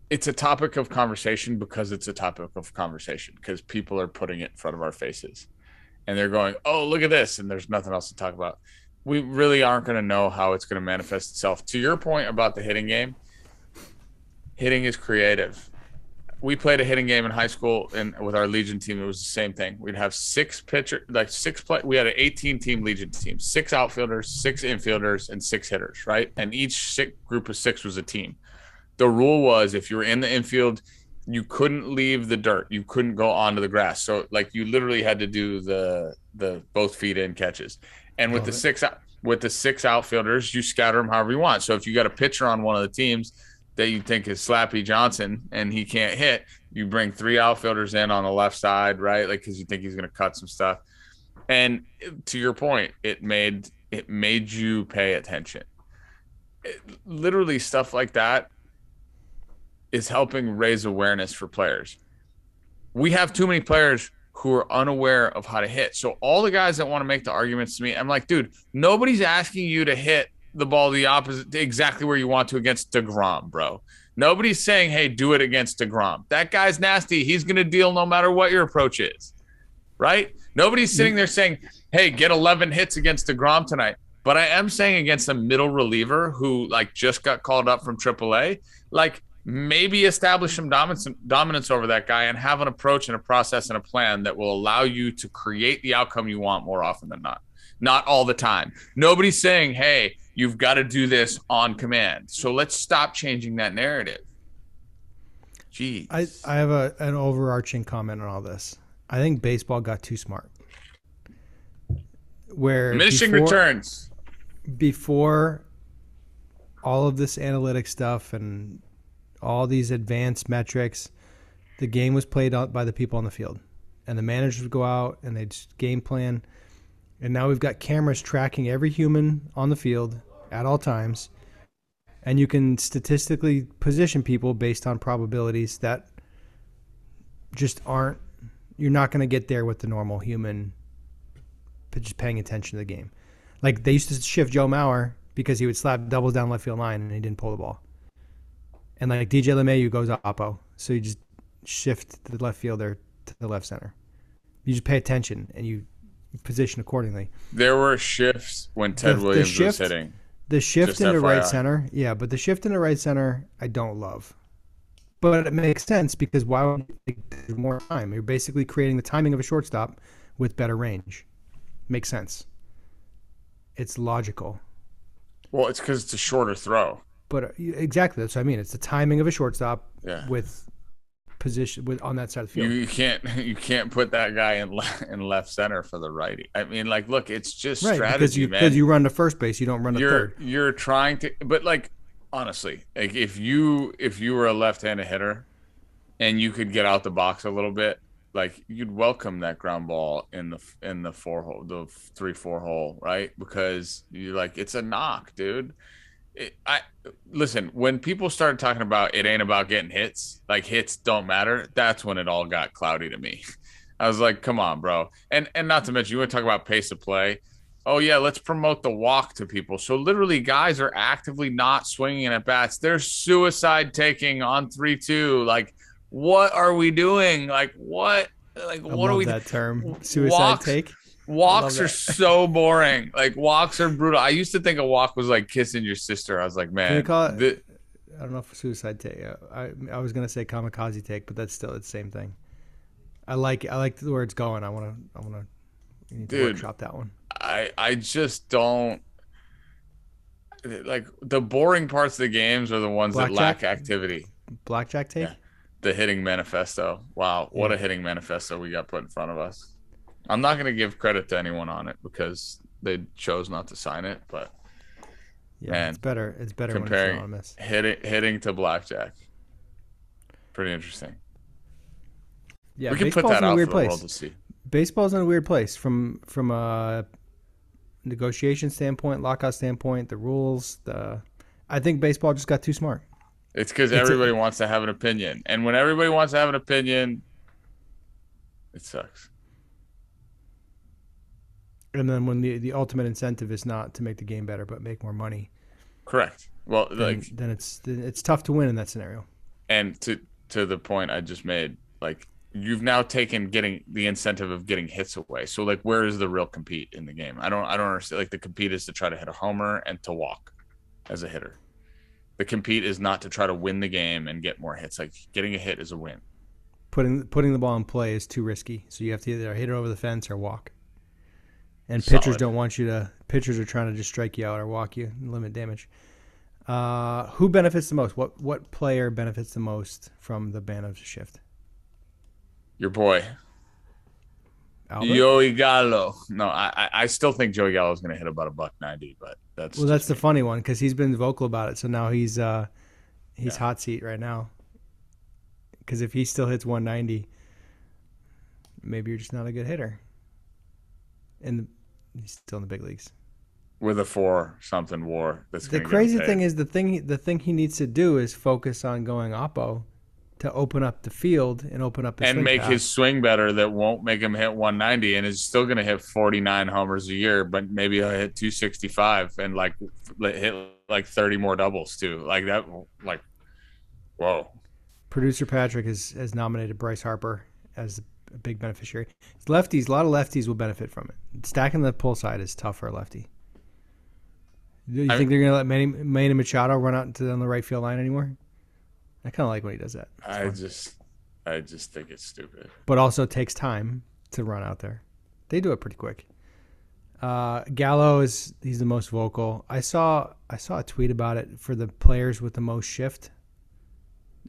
it's a topic of conversation because it's a topic of conversation because people are putting it in front of our faces, and they're going, "Oh, look at this," and there's nothing else to talk about. We really aren't going to know how it's going to manifest itself. To your point about the hitting game, hitting is creative we played a hitting game in high school and with our Legion team. It was the same thing. We'd have six pitcher, like six play. We had an 18 team Legion team, six outfielders, six infielders, and six hitters, right? And each six, group of six was a team. The rule was if you were in the infield, you couldn't leave the dirt. You couldn't go onto the grass. So like you literally had to do the the both feet in catches. And with Love the it. six with the six outfielders, you scatter them however you want. So if you got a pitcher on one of the teams that you think is Slappy Johnson and he can't hit, you bring three outfielders in on the left side, right? Like because you think he's going to cut some stuff. And to your point, it made it made you pay attention. It, literally, stuff like that is helping raise awareness for players. We have too many players who are unaware of how to hit. So all the guys that want to make the arguments to me, I'm like, dude, nobody's asking you to hit the ball the opposite, exactly where you want to against Degrom, bro. Nobody's saying, "Hey, do it against Degrom." That guy's nasty. He's going to deal no matter what your approach is, right? Nobody's mm-hmm. sitting there saying, "Hey, get 11 hits against Degrom tonight." But I am saying against a middle reliever who like just got called up from AAA, like maybe establish some dominance dominance over that guy and have an approach and a process and a plan that will allow you to create the outcome you want more often than not not all the time. Nobody's saying, "Hey, you've got to do this on command." So let's stop changing that narrative. Jeez. I, I have a, an overarching comment on all this. I think baseball got too smart. Where Diminishing before, returns. before all of this analytic stuff and all these advanced metrics, the game was played out by the people on the field. And the managers would go out and they'd game plan. And now we've got cameras tracking every human on the field at all times. And you can statistically position people based on probabilities that just aren't, you're not going to get there with the normal human just paying attention to the game. Like they used to shift Joe Mauer because he would slap doubles down left field line and he didn't pull the ball. And like DJ LeMahieu goes oppo, so you just shift the left fielder to the left center. You just pay attention and you position accordingly. There were shifts when Ted The- the Williams shift- was hitting. The shift Just into right FYI. center, yeah, but the shift in the right center, I don't love. But it makes sense because why would you take more time? You're basically creating the timing of a shortstop with better range. Makes sense. It's logical. Well, it's because it's a shorter throw. But uh, exactly that's what I mean. It's the timing of a shortstop Yeah. with position with on that side of the field. you can't you can't put that guy in le- in left center for the righty. I mean, like, look, it's just right, strategy, because you man. because you run to first base, you don't run to you're third. you're trying to, but like honestly, like if you if you were a left-handed hitter and you could get out the box a little bit, like you'd welcome that ground ball in the in the four hole, the three four hole, right? Because you're like it's a knock, dude. It, I listen when people started talking about it ain't about getting hits, like hits don't matter. That's when it all got cloudy to me. I was like, come on, bro. And and not to mention, you want to talk about pace of play. Oh yeah, let's promote the walk to people. So literally, guys are actively not swinging at bats. They're suicide taking on three two. Like, what are we doing? Like, what? Like, I what are we? that term. Suicide take. Walks are so boring. Like walks are brutal. I used to think a walk was like kissing your sister. I was like, man, Can we call it- I don't know if suicide take. uh, I I was gonna say kamikaze take, but that's still the same thing. I like I like where it's going. I wanna I wanna to workshop that one. I I just don't like the boring parts of the games are the ones that lack activity. Blackjack take. Yeah. The hitting manifesto. Wow, what Yeah. a hitting manifesto we got put in front of us. I'm not going to give credit to anyone on it because they chose not to sign it, but Yeah, Man. it's better. It's better when Comparing- it's anonymous. hitting hitting to blackjack. Pretty interesting. Yeah, we can put that out for weird the place. world to see. Baseball's in a weird place from from a negotiation standpoint, lockout standpoint, the rules. The I think baseball just got too smart. It's because It's a- everybody wants to have an opinion, and when everybody wants to have an opinion, it sucks. And then when the the ultimate incentive is not to make the game better, but make more money, Correct. Well, then, like, then it's then it's tough to win in that scenario. and to to the point I just made, like, you've now taken getting the incentive of getting hits away. So, like, where is the real compete in the game? I don't, I don't understand. Like, the compete is to try to hit a homer and to walk as a hitter. The compete is not to try to win the game and get more hits. Like, getting a hit is a win. Putting putting the ball in play is too risky, so you have to either hit it over the fence or walk. And pitchers Solid. don't want you to. Pitchers are trying to just strike you out or walk you and limit damage. Uh, who benefits the most? What what player benefits the most from the ban of shift? Your boy, Albert? Joey Gallo. No, I, I- still think Joey Gallo is going to hit about a buck ninety, but that's Well, that's just the funny one because he's been vocal about it. So now he's uh, he's Yeah. hot seat right now. Because if he still hits 190, maybe you're just not a good hitter. And he's still in the big leagues. with a four something WAR. That's The crazy thing is the thing he- the thing he needs to do is focus on going oppo to open up the field and open up his and swing make path. his swing better that won't make him hit 190 and is still going to hit 49 homers a year but maybe he'll hit 265 and like hit like 30 more doubles too like that like whoa producer Patrick has has nominated Bryce Harper as a big beneficiary. Lefties, a lot of lefties will benefit from it. Stacking the pull side is tough for a lefty. Do you I- think they're gonna let Manny, Manny Machado run out to on the right field line anymore? I kind of like when he does that, It's i fun. just i just think it's stupid but also it takes time to run out there. They do it pretty quick. Uh, Gallo is he's the most vocal. I saw I saw a tweet about it for the players with the most shift.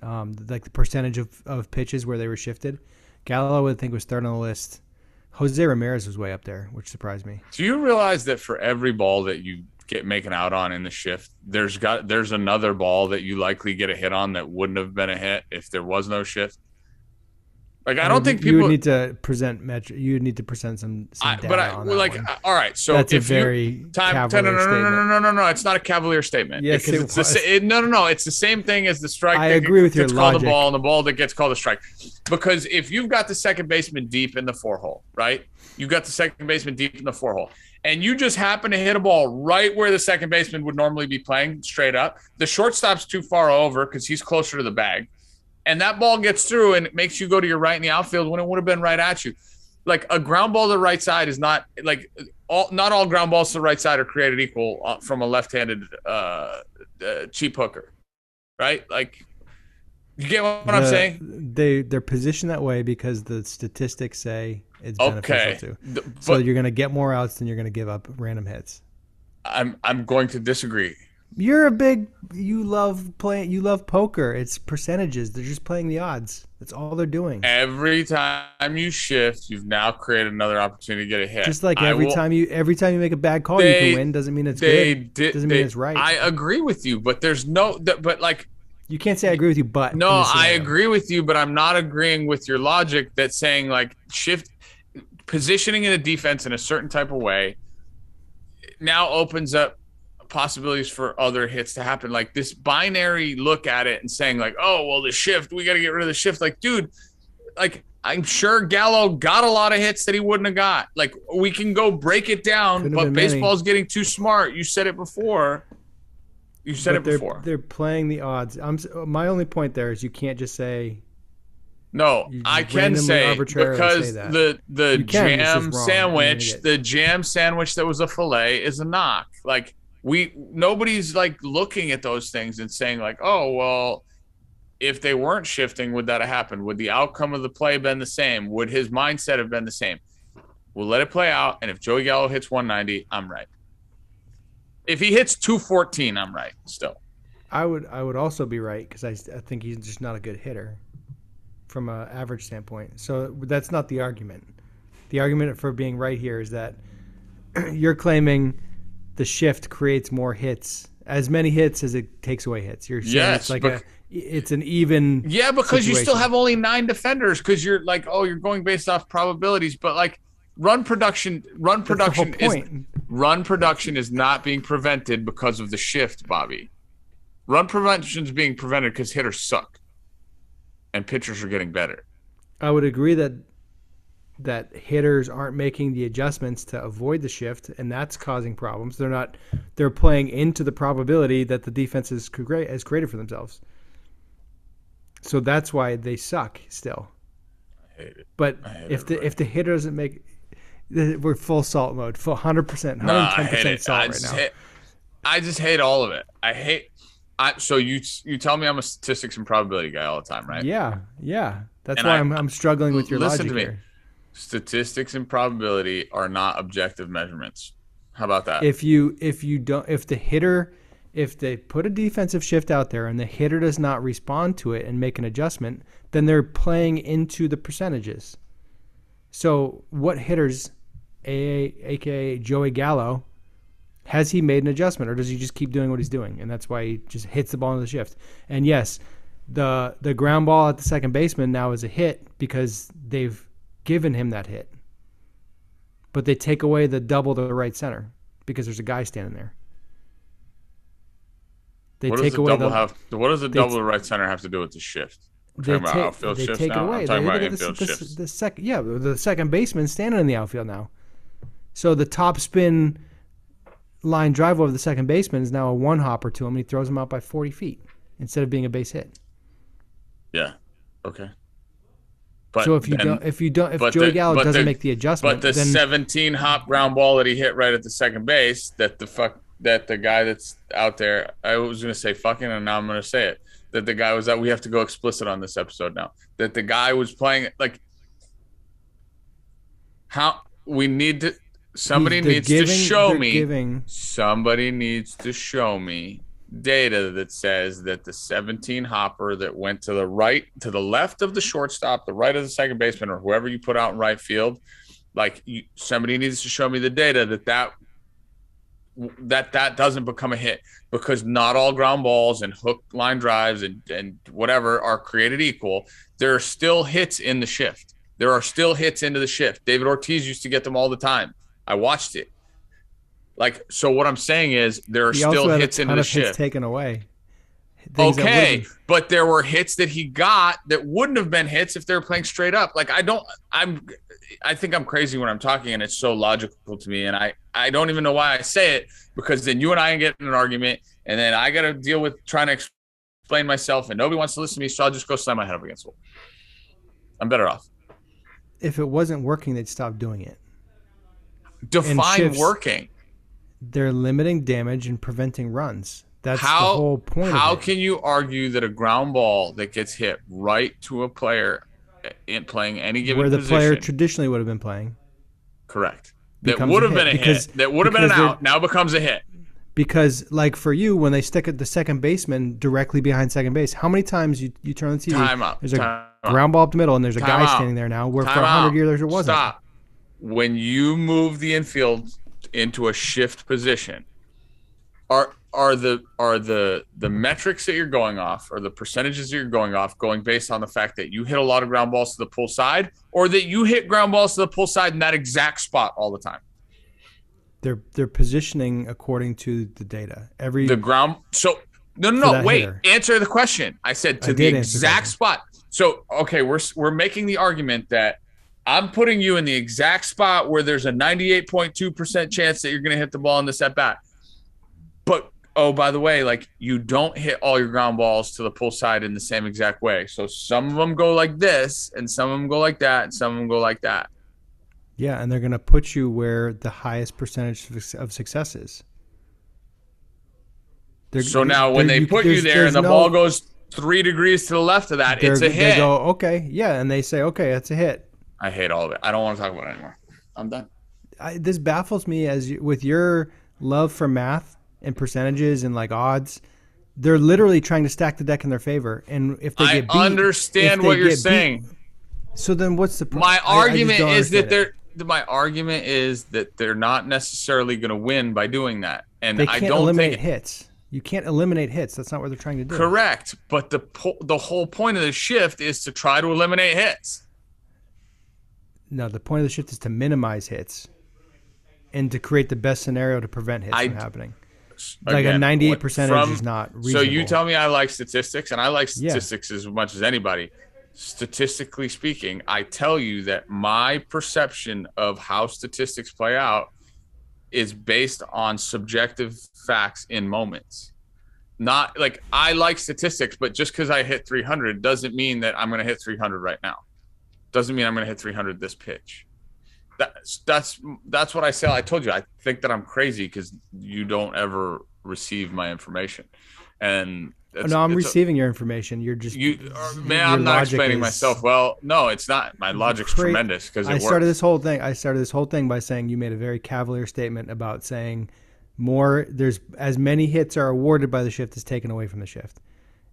Um, like the percentage of, of pitches where they were shifted. Gallo I think was third on the list. Jose Ramirez was way up there, which surprised me. Do you realize that for every ball that you get making out on in the shift, there's got there's another ball that you likely get a hit on that wouldn't have been a hit if there was no shift? Like I don't think people you would need to present metric. You would need to present some. some I, but I on well, like one. Uh, all right, so that's a if you, very time. cavalier no, no, no, no, no, no, no, no. It's not a cavalier statement. Yes, it it's was. sa- it, no, no, no. It's the same thing as the strike. I that agree with gets your called logic. the ball and the ball that gets called a strike. Because if you've got the second baseman deep in the four hole, right? You got the second baseman deep in the four hole, and you just happen to hit a ball right where the second baseman would normally be playing, straight up. The shortstop's too far over because he's closer to the bag, and that ball gets through and it makes you go to your right in the outfield when it would have been right at you. Like a ground ball to the right side is not like all not all ground balls to the right side are created equal uh, from a left-handed uh, uh, cheap hooker, right? Like you get what I'm saying? They they're positioned that way because the statistics say it's beneficial Okay, to. The- So you're going to get more outs than you're going to give up random hits. I'm I'm going to disagree. You're a big. You love playing. You love poker. It's percentages. They're just playing the odds. That's all they're doing. Every time you shift, you've now created another opportunity to get a hit. Just like I every will- time you every time you make a bad call, you They- can win. Doesn't mean it's they good. did. Doesn't they- mean it's right. I agree with you, but there's no. th- But like, you can't say I agree with you, but in no, this I scenario. agree with you, but I'm not agreeing with your logic that saying like shift positioning in the defense in a certain type of way now opens up possibilities for other hits to happen. Like this binary look at it and saying like, oh well, the shift, we got to get rid of the shift. Like, dude, like I'm sure Gallo got a lot of hits that he wouldn't have got. Like we can go break it down, Couldn't have but been many. baseball's getting too smart. You said it before. You said But it they're, before. They're playing the odds. I'm my only point there is you can't just say No, You I can say because say the the jam sandwich, the jam sandwich that was a fillet is a knock. Like we nobody's like looking at those things and saying like, oh well, if they weren't shifting, would that have happened? Would the outcome of the play been the same? Would his mindset have been the same? We'll let it play out, and if Joey Gallo hits 190, I'm right. If he hits 214, I'm right still. I would I would also be right because I, I think he's just not a good hitter from an average standpoint. So that's not the argument. The argument for being right here is that you're claiming the shift creates more hits, as many hits as it takes away hits. You're saying Yes, it's like a it's an even Yeah, because you still have only nine defenders because you're like, oh, you're going based off probabilities, but like run production, run that's the whole production is run production is not being prevented because of the shift, Bobby. Run prevention is being prevented because hitters suck, and pitchers are getting better. I would agree that that hitters aren't making the adjustments to avoid the shift, and that's causing problems. They're not. They're playing into the probability that the defense is cre- has created for themselves. So that's why they suck still. I hate it. But hate if the if the hitter doesn't make, we're full salt mode, full hundred percent, hundred ten percent salt I right now. hate. I just hate all of it. I hate. I so you you tell me I'm a statistics and probability guy all the time, right? Yeah, yeah. That's And why I- am I'm struggling with your listen logic to me. here. Statistics and probability are not objective measurements. How about that? if you if you don't if the hitter if they put a defensive shift out there and the hitter does not respond to it and make an adjustment then they're playing into the percentages so what hitters a aka joey gallo has he made an adjustment or does he just keep doing what he's doing and that's why he just hits the ball into the shift and yes the the ground ball at the second baseman now is a hit because they've given him that hit but they take away the double to the right center because there's a guy standing there. They what does take the away double the have? What does the they- double to right center have to do with the shift? They talking about take, outfield they shifts take it now. away. I'm talking They- about at infield the, shifts. The, the second, yeah, the second baseman standing in the outfield now. So the top spin line drive over the second baseman is now a one hopper to him, and he throws him out by 40 feet instead of being a base hit. Yeah. Okay. But so if you then- don't, if you don't, if Joey the- Gallo doesn't the- make the adjustment, but the then 17 hop ground ball that he hit right at the second base, that the fuck that the guy that's out there, I was gonna say fucking, and now I'm gonna say it. That the guy was that we have to go explicit on this episode now. That the guy was playing like how we need to somebody needs to show me. Giving, Somebody needs to show me data that says that the 17 hopper that went to the right, to the left of the shortstop, the right of the second baseman, or whoever you put out in right field, like you, somebody needs to show me the data that that that that doesn't become a hit because not all ground balls and hook line drives and and whatever are created equal. There are still hits in the shift. There are still hits into the shift. David Ortiz used to get them all the time. I watched it. Like so, what I'm saying is there are he still hits into ton the shift. taken away. Things Okay, but there were hits that he got that wouldn't have been hits if they were playing straight up. Like I don't, I'm, I think I'm crazy when I'm talking, and it's so logical to me, and I, I don't even know why I say it because then you and I get in an argument, and then I got to deal with trying to explain myself, and nobody wants to listen to me, so I'll just go slam my head up against the wall. I'm better off. if it wasn't working, they'd stop doing it. Define working. They're limiting damage and preventing runs. That's how the whole point. how of it. can you argue that a ground ball that gets hit right to a player in playing any given where the position, player traditionally would have been playing? correct that would have been a hit because- hit that would have been an out now becomes a hit Because, like for you, when they stick at the second baseman directly behind second base, how many times you, you turn on the TV? time out There's a out. ground ball up the middle, and there's a Time guy out. standing there now. Where for Time a hundred years there wasn't. Stop. When you move the infield into a shift position, are are the are the the metrics that you're going off or the percentages that you're going off going based on the fact that you hit a lot of ground balls to the pull side or that you hit ground balls to the pull side in that exact spot all the time? They're they're positioning according to the data. Every The ground so no no no wait hitter. answer the question. I said to I the exact spot. So okay, we're we're making the argument that I'm putting you in the exact spot where there's a 98.2% chance that you're going to hit the ball in this at bat. But oh, by the way, like you don't hit all your ground balls to the pull side in the same exact way. So some of them go like this, and some of them go like that, and some of them go like that. yeah, and they're going to put you where the highest percentage of success is. They're- So now when they're- put you there and the no- ball goes three degrees to the left of that, it's a hit. They go okay, yeah, and they say okay, that's a hit. I hate all of it. I don't want to talk about it anymore. I'm done. I, this baffles me as you, with your love for math and percentages and like odds. They're literally trying to stack the deck in their favor, and if they I get beat, understand what you're get beat- saying. so then what's the pro- my I- I argument is that they're my argument is that they're not necessarily going to win by doing that, and they I can't don't eliminate think hits. You can't eliminate hits. That's not what they're trying to do. correct. But the po- the whole point of the shift is to try to eliminate hits. No, the point of the shift is to minimize hits and to create the best scenario to prevent hits I- from happening. Like a 98 what- percentage is not So you tell me I like statistics, and I like Yeah. statistics as much as anybody. Statistically speaking, I tell you that my perception of how statistics play out is based on subjective facts in moments. Not like I like statistics, but just because I hit 300 doesn't mean that I'm going to hit 300 right now. Doesn't mean I'm going to hit 300 this pitch. That's that's that's what I say. I told you. I think that I'm crazy because you don't ever receive my information, and it's, no, I'm it's a- receiving your information. You're just you, uh, man, I'm not explaining is- myself well. No, it's not. My logic's cra- tremendous because I works. started this whole thing. I started this whole thing by saying you made a very cavalier statement about saying more. There's as many hits are awarded by the shift as taken away from the shift,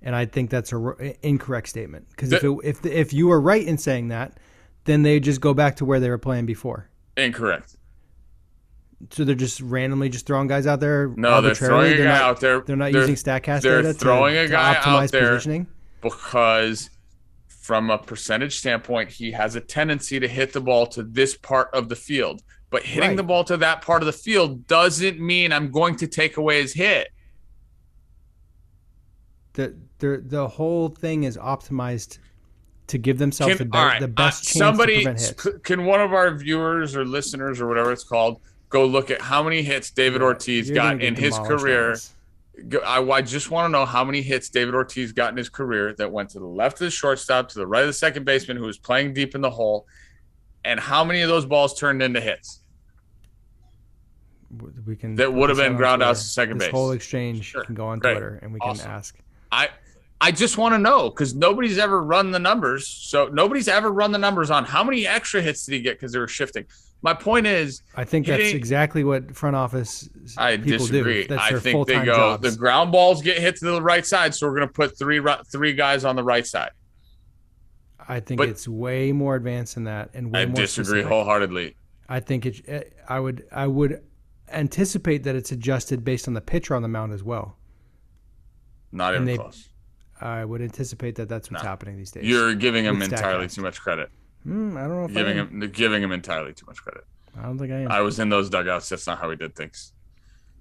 and I think that's a r- incorrect statement because if it, if if you were right in saying that, then they just go back to where they were playing before. Incorrect. So they're just randomly just throwing guys out there. No, they're throwing a They're guy not- out there. They're not They're- using Statcast data. they're data to, throwing a to guy out there. positioning. because from a percentage standpoint, he has a tendency to hit the ball to this part of the field. But hitting Right. the ball to that part of the field doesn't mean I'm going to take away his hit. The the the whole thing is optimized to give themselves Can, the, be- right, the uh, best chance somebody to prevent hits. c- can one of our viewers or listeners or whatever it's called go look at how many hits David Ortiz You're got in his career. Go- I, I just want to know how many hits David Ortiz got in his career that went to the left of the shortstop, to the right of the second baseman who was playing deep in the hole, and how many of those balls turned into hits. We can That would have been ground outs to second this base. whole exchange Sure. can go on Great. Twitter and we Awesome. can ask. I I just want to know because nobody's ever run the numbers. So nobody's ever run the numbers on how many extra hits did he get because they were shifting. My point is, I think that's exactly what front office I people disagree. do. I think they go jobs. the ground balls get hit to the right side, so we're gonna put three three guys on the right side. I think but- it's way more advanced than that, and way I disagree specific. wholeheartedly. I think it. eh, I would. I would anticipate that it's adjusted based on the pitcher on the mound as well. Not even they- close. I would anticipate that that's what's No. happening these days. You're giving him entirely too much credit. Hmm, I don't know if Giving him giving him entirely too much credit. I don't think I am. I was in those dugouts. That's not how we did things.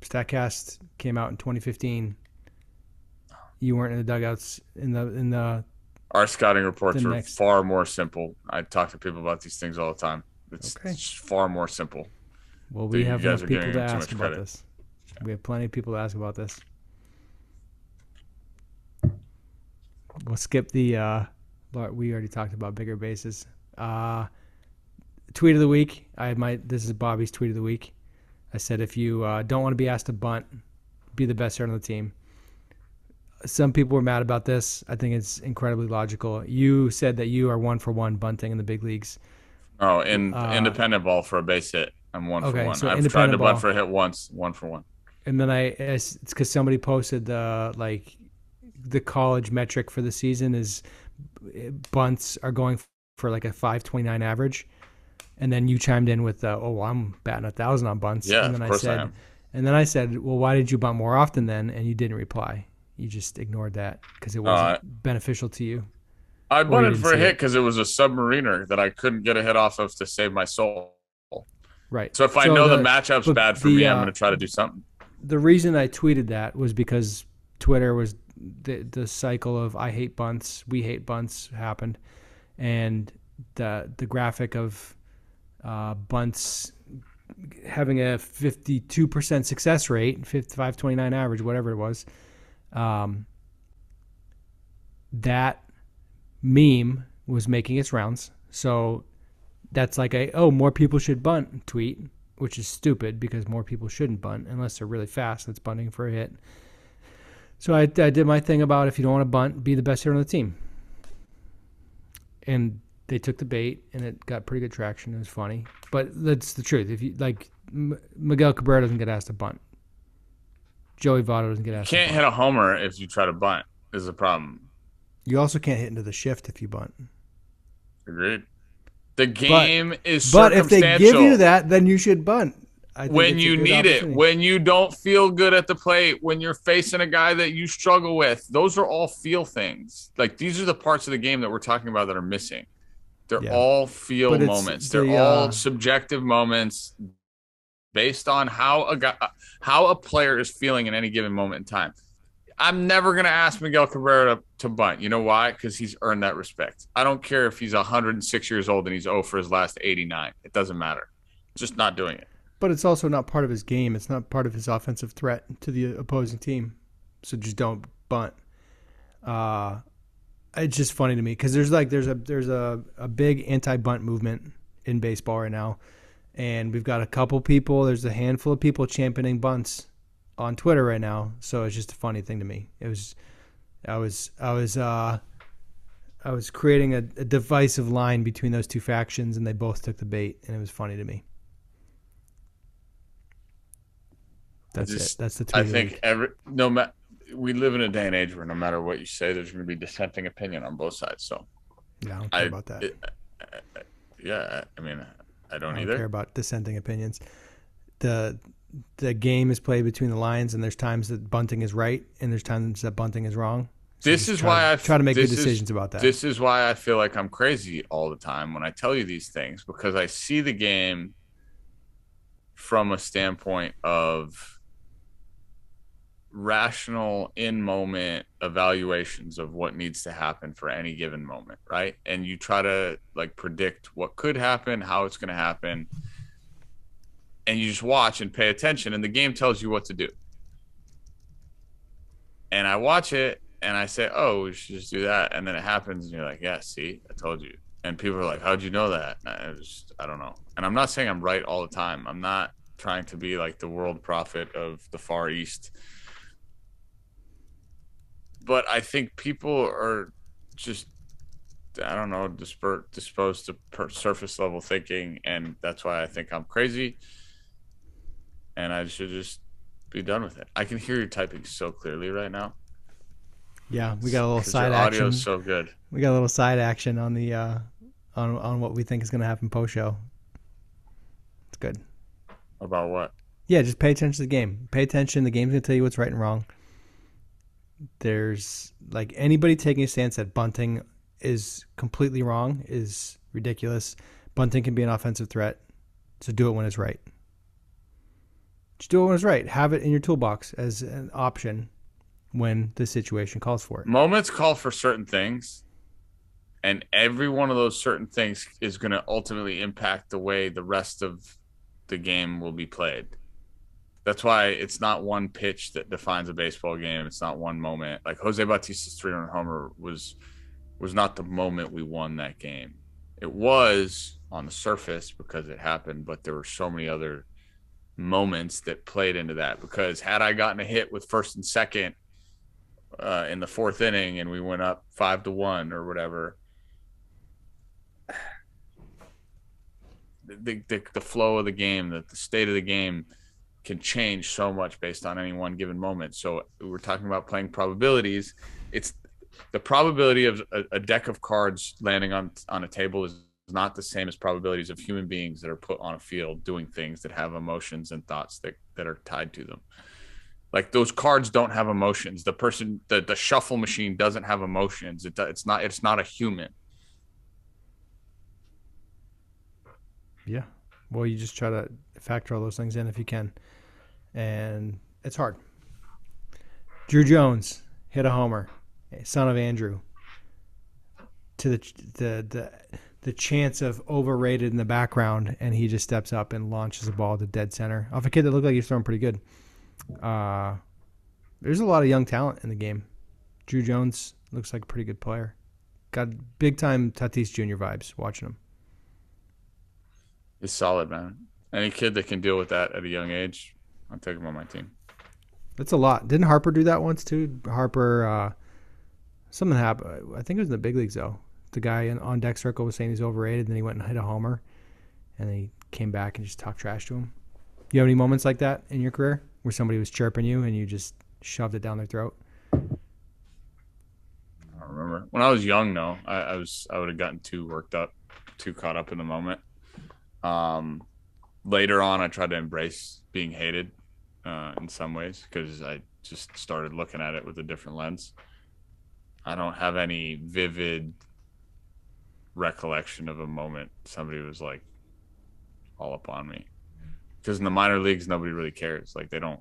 Statcast came out in 2015. You weren't in the dugouts in the in the. Our scouting reports are far more simple. I talk to people about these things all the time. It's, Okay. it's far more simple. Well, we have enough people to ask about credit. this. We have plenty of people to ask about this. We'll skip the. Uh, we already talked about bigger bases. Uh, tweet of the week. I might. This is Bobby's tweet of the week. I said if you uh, don't want to be asked to bunt, be the best hitter on the team. Some people were mad about this. I think it's incredibly logical. You said that you are one for one bunting in the big leagues. Oh, in Uh, independent ball for a base hit, I'm one okay, for one. so I've tried to independent bunt for a hit once, one for one. and then I it's because somebody posted the like the college metric for the season is bunts are going for like a 529 average. And then you chimed in with uh, oh I'm batting a thousand on bunts. Yeah, and then of I course I said am. and then I said well why did you bunt more often then? And you didn't reply. You just ignored that because it wasn't Uh, beneficial to you. I bunted for a hit because it was a submariner that I couldn't get a hit off of to save my soul. right. So if I know the, the matchup's bad for the, me, I'm uh, going to try to do something. the reason I tweeted that was because Twitter was the the cycle of I hate bunts, we hate bunts happened, and the the graphic of uh, bunts having a 52% success rate, 529 average, whatever it was. Um, that meme was making its rounds. So that's like a oh more people should bunt tweet, which is stupid because more people shouldn't bunt unless they're really fast. That's bunting for a hit. So I, I did my thing about if you don't want to bunt, be the best hitter on the team. And they took the bait, and it got pretty good traction. It was funny, but that's the truth. If you like, M- Miguel Cabrera doesn't get asked to bunt. Joey Votto doesn't get asked. You Can't to hit a homer if you try to bunt. Is the problem. You also can't hit into the shift if you bunt. Agreed. The game is But if they give you that, then you should bunt. When you need it, when you don't feel good at the plate, when you're facing a guy that you struggle with, those are all feel things. Like these are the parts of the game that we're talking about that are missing. They're Yeah. all feel moments. They're the, all uh, subjective moments based on how a guy, how a player is feeling in any given moment in time. I'm never going to ask Miguel Cabrera to, to bunt. You know why? Because he's earned that respect. I don't care if he's 106 years old and he's 0 for his last 89. It doesn't matter. Just not doing it. But it's also not part of his game. It's not part of his offensive threat to the opposing team. So just don't bunt. Uh, it's just funny to me because there's like there's a there's a, a big anti bunt movement in baseball right now, and we've got a couple people. There's a handful of people championing bunts on Twitter right now. So it's just a funny thing to me. It was, I was I was uh, I was creating a, a divisive line between those two factions, and they both took the bait, and it was funny to me. That's just- it. That's the tweet. I think every no matter we live in a day and age where no matter what you say, there's going to be dissenting opinion on both sides. So Yeah, I don't care I, about that. it- I- I- yeah, I mean, I don't I don't either. care about dissenting opinions. The the game is played between the lines, and there's times that bunting is right, and there's times that bunting is wrong. So This is why to, I try to make good this is- decisions about that. This is why I feel like I'm crazy all the time when I tell you these things because I see the game from a standpoint of rational in moment evaluations of what needs to happen for any given moment, right? And you try to like predict what could happen, how it's going to happen, and you just watch and pay attention and the game tells you what to do. And I watch it and I say, "Oh, we should just do that," and then it happens, and you're like, "Yeah, see, I told you." And people are like, "How'd you know that?" And I just, I don't know. And I'm not saying I'm right all the time. I'm not trying to be like the world prophet of the Far East, but I think people are just I don't know, disper- disposed to per- surface level thinking, and that's why I think I'm crazy. And I should just be done with it. I can hear you typing so clearly right now. Yeah, we got a little side action. is so good. We got a little side action on the uh, on on what we think is going to happen post show. It's good. About what? Yeah, just pay attention to the game. Pay attention. The game's going to tell you what's right and wrong. There's like anybody taking a stance that bunting is completely wrong is ridiculous. Bunting can be an offensive threat, so do it when it's right. Just do it when it's right. Have it in your toolbox as an option when the situation calls for it. Moments call for certain things, and every one of those certain things is going to ultimately impact the way the rest of the game will be played. That's why it's not one pitch that defines a baseball game. It's not one moment. Like Jose Bautista's three-run homer was was not the moment we won that game. It was on the surface because it happened, but there were so many other moments that played into that. Because had I gotten a hit with first and second uh, in the fourth inning and we went up five to one or whatever, the, the, the flow of the game, the, the state of the game can change so much based on any one given moment. So we're talking about playing probabilities. It's the probability of a, a deck of cards landing on on a table is not the same as probabilities of human beings that are put on a field doing things that have emotions and thoughts that, that are tied to them. Like those cards don't have emotions. The person, the, the shuffle machine doesn't have emotions. It, it's not, it's not a human. Yeah. Well, you just try to factor all those things in if you can. And it's hard. Druw Jones hit a homer, son of Andruw. To the the the the chance of overrated in the background, and he just steps up and launches a ball to dead center off a kid that looked like he's throwing pretty good. Uh, there's a lot of young talent in the game. Druw Jones looks like a pretty good player. Got big time Tatis Jr. vibes watching him. He's solid, man. Any kid that can deal with that at a young age, I'll take him on my team. That's a lot. Didn't Harper do that once too? Harper, uh, something happened. I think it was in the big leagues though. The guy in, on deck circle was saying he's overrated. Then he went and hit a homer, and then he came back and just talked trash to him. You have any moments like that in your career where somebody was chirping you and you just shoved it down their throat? I don't remember. When I was young, no, I, I was I would have gotten too worked up, too caught up in the moment. Um, later on, I tried to embrace being hated uh, in some ways because I just started looking at it with a different lens. I don't have any vivid recollection of a moment somebody was like all up on me because in the minor leagues nobody really cares like they don't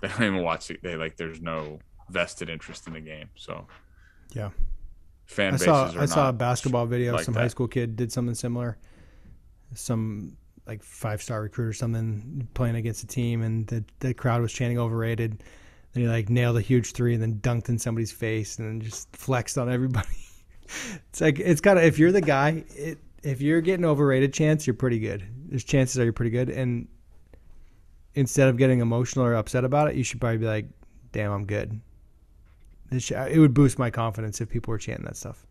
they don't even watch it they like there's no vested interest in the game so Yeah. fan I bases saw are I saw a basketball video. like some that. high school kid did something similar. Some like five star recruit or something playing against a team, and the the crowd was chanting overrated. Then he like nailed a huge three and then dunked in somebody's face and then just flexed on everybody. it's like it's kind of if you're the guy, it, if you're getting overrated, chance you're pretty good. There's chances are you're pretty good, and instead of getting emotional or upset about it, you should probably be like, "Damn, I'm good." Should, it would boost my confidence if people were chanting that stuff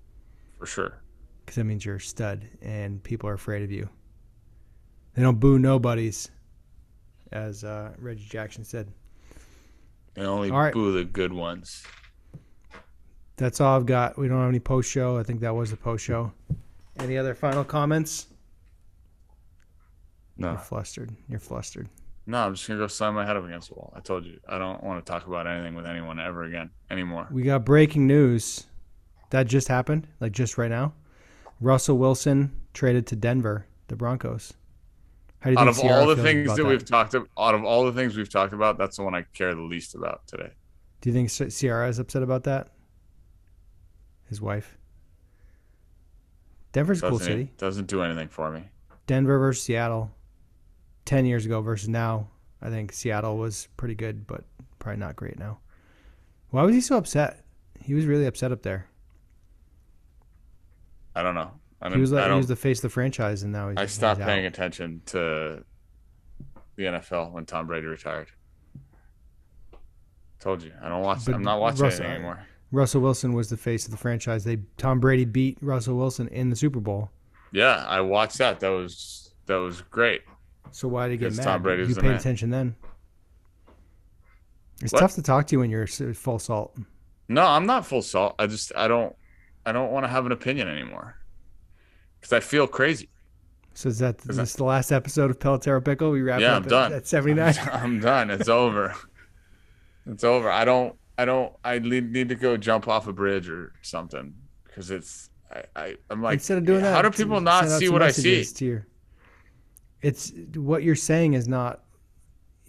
for sure because that means you're a stud and people are afraid of you. They don't boo nobodies, as uh, Reggie Jackson said. they only All right. boo the good ones That's all I've got. We don't have any post show. I think that was the post show. Any other final comments? no You're flustered. You're flustered. no i'm just gonna go slam my head up against the wall i told you i don't want to talk about anything with anyone ever again anymore We got breaking news. That just happened, like just right now. Russell Wilson traded to Denver, the Broncos. How do you out think of Ciara all the things about that, we've talked about out of all the things we've talked about that's the one i care the least about today Do you think Ci- Ciara is upset about that? His wife. Denver's a cool doesn't, city. doesn't do anything for me Denver versus Seattle. Ten years ago versus now, I think Seattle was pretty good, but probably not great now. Why was he so upset? He was really upset up there. i don't know i He was like he was the face of the franchise, and now he's. I he's stopped out. paying attention to the nfl when tom brady retired told you i don't watch But i'm not watching Russell- it anymore Russell Wilson was the face of the franchise. They Tom Brady beat Russell Wilson in the Super Bowl. Yeah, I watched that. That was that was great. So why did he get mad? Tom Brady's you paid man. attention then. It's What? tough to talk to you when you're full salt. No, I'm not full salt. I just I don't I don't want to have an opinion anymore because I feel crazy. So is that Is this the last episode of Pelotero Pickle? We wrap Yeah, up I'm done. At, at 79. I'm done. It's over. It's over. I don't. I don't. I need to go jump off a bridge or something because it's. I. I I'm like. Instead of doing that, How do people not see what I see? your, it's what you're saying is not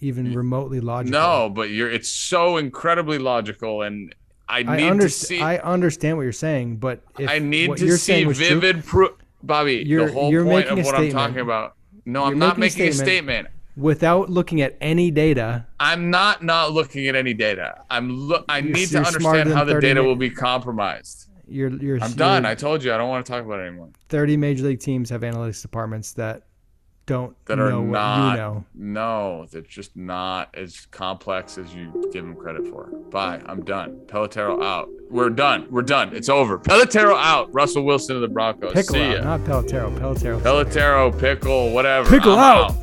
even remotely logical. No, but you're. It's so incredibly logical, and I I need to see. I understand what you're saying, but if I need to you're see true- vivid proof. Bobby, You're- the whole point of what I'm talking about. No, You're I'm not making a making a statement. statement. without looking at any data. I'm not not looking at any data. I'm look. I need to understand how the data mi- will be compromised. You're you're I'm done. I told you I don't want to talk about it anymore. 30 major league teams have analytics departments that don't That know are what not. you know. No, they're just not as complex as you give them credit for. Bye. I'm done. Pelotero out. We're done. We're done. It's over. Pelotero out. Russell Wilson of the Broncos. Pickle See out, ya. not Pelotero. Pelotero. Pelotero, pickle, whatever. Pickle I'm out.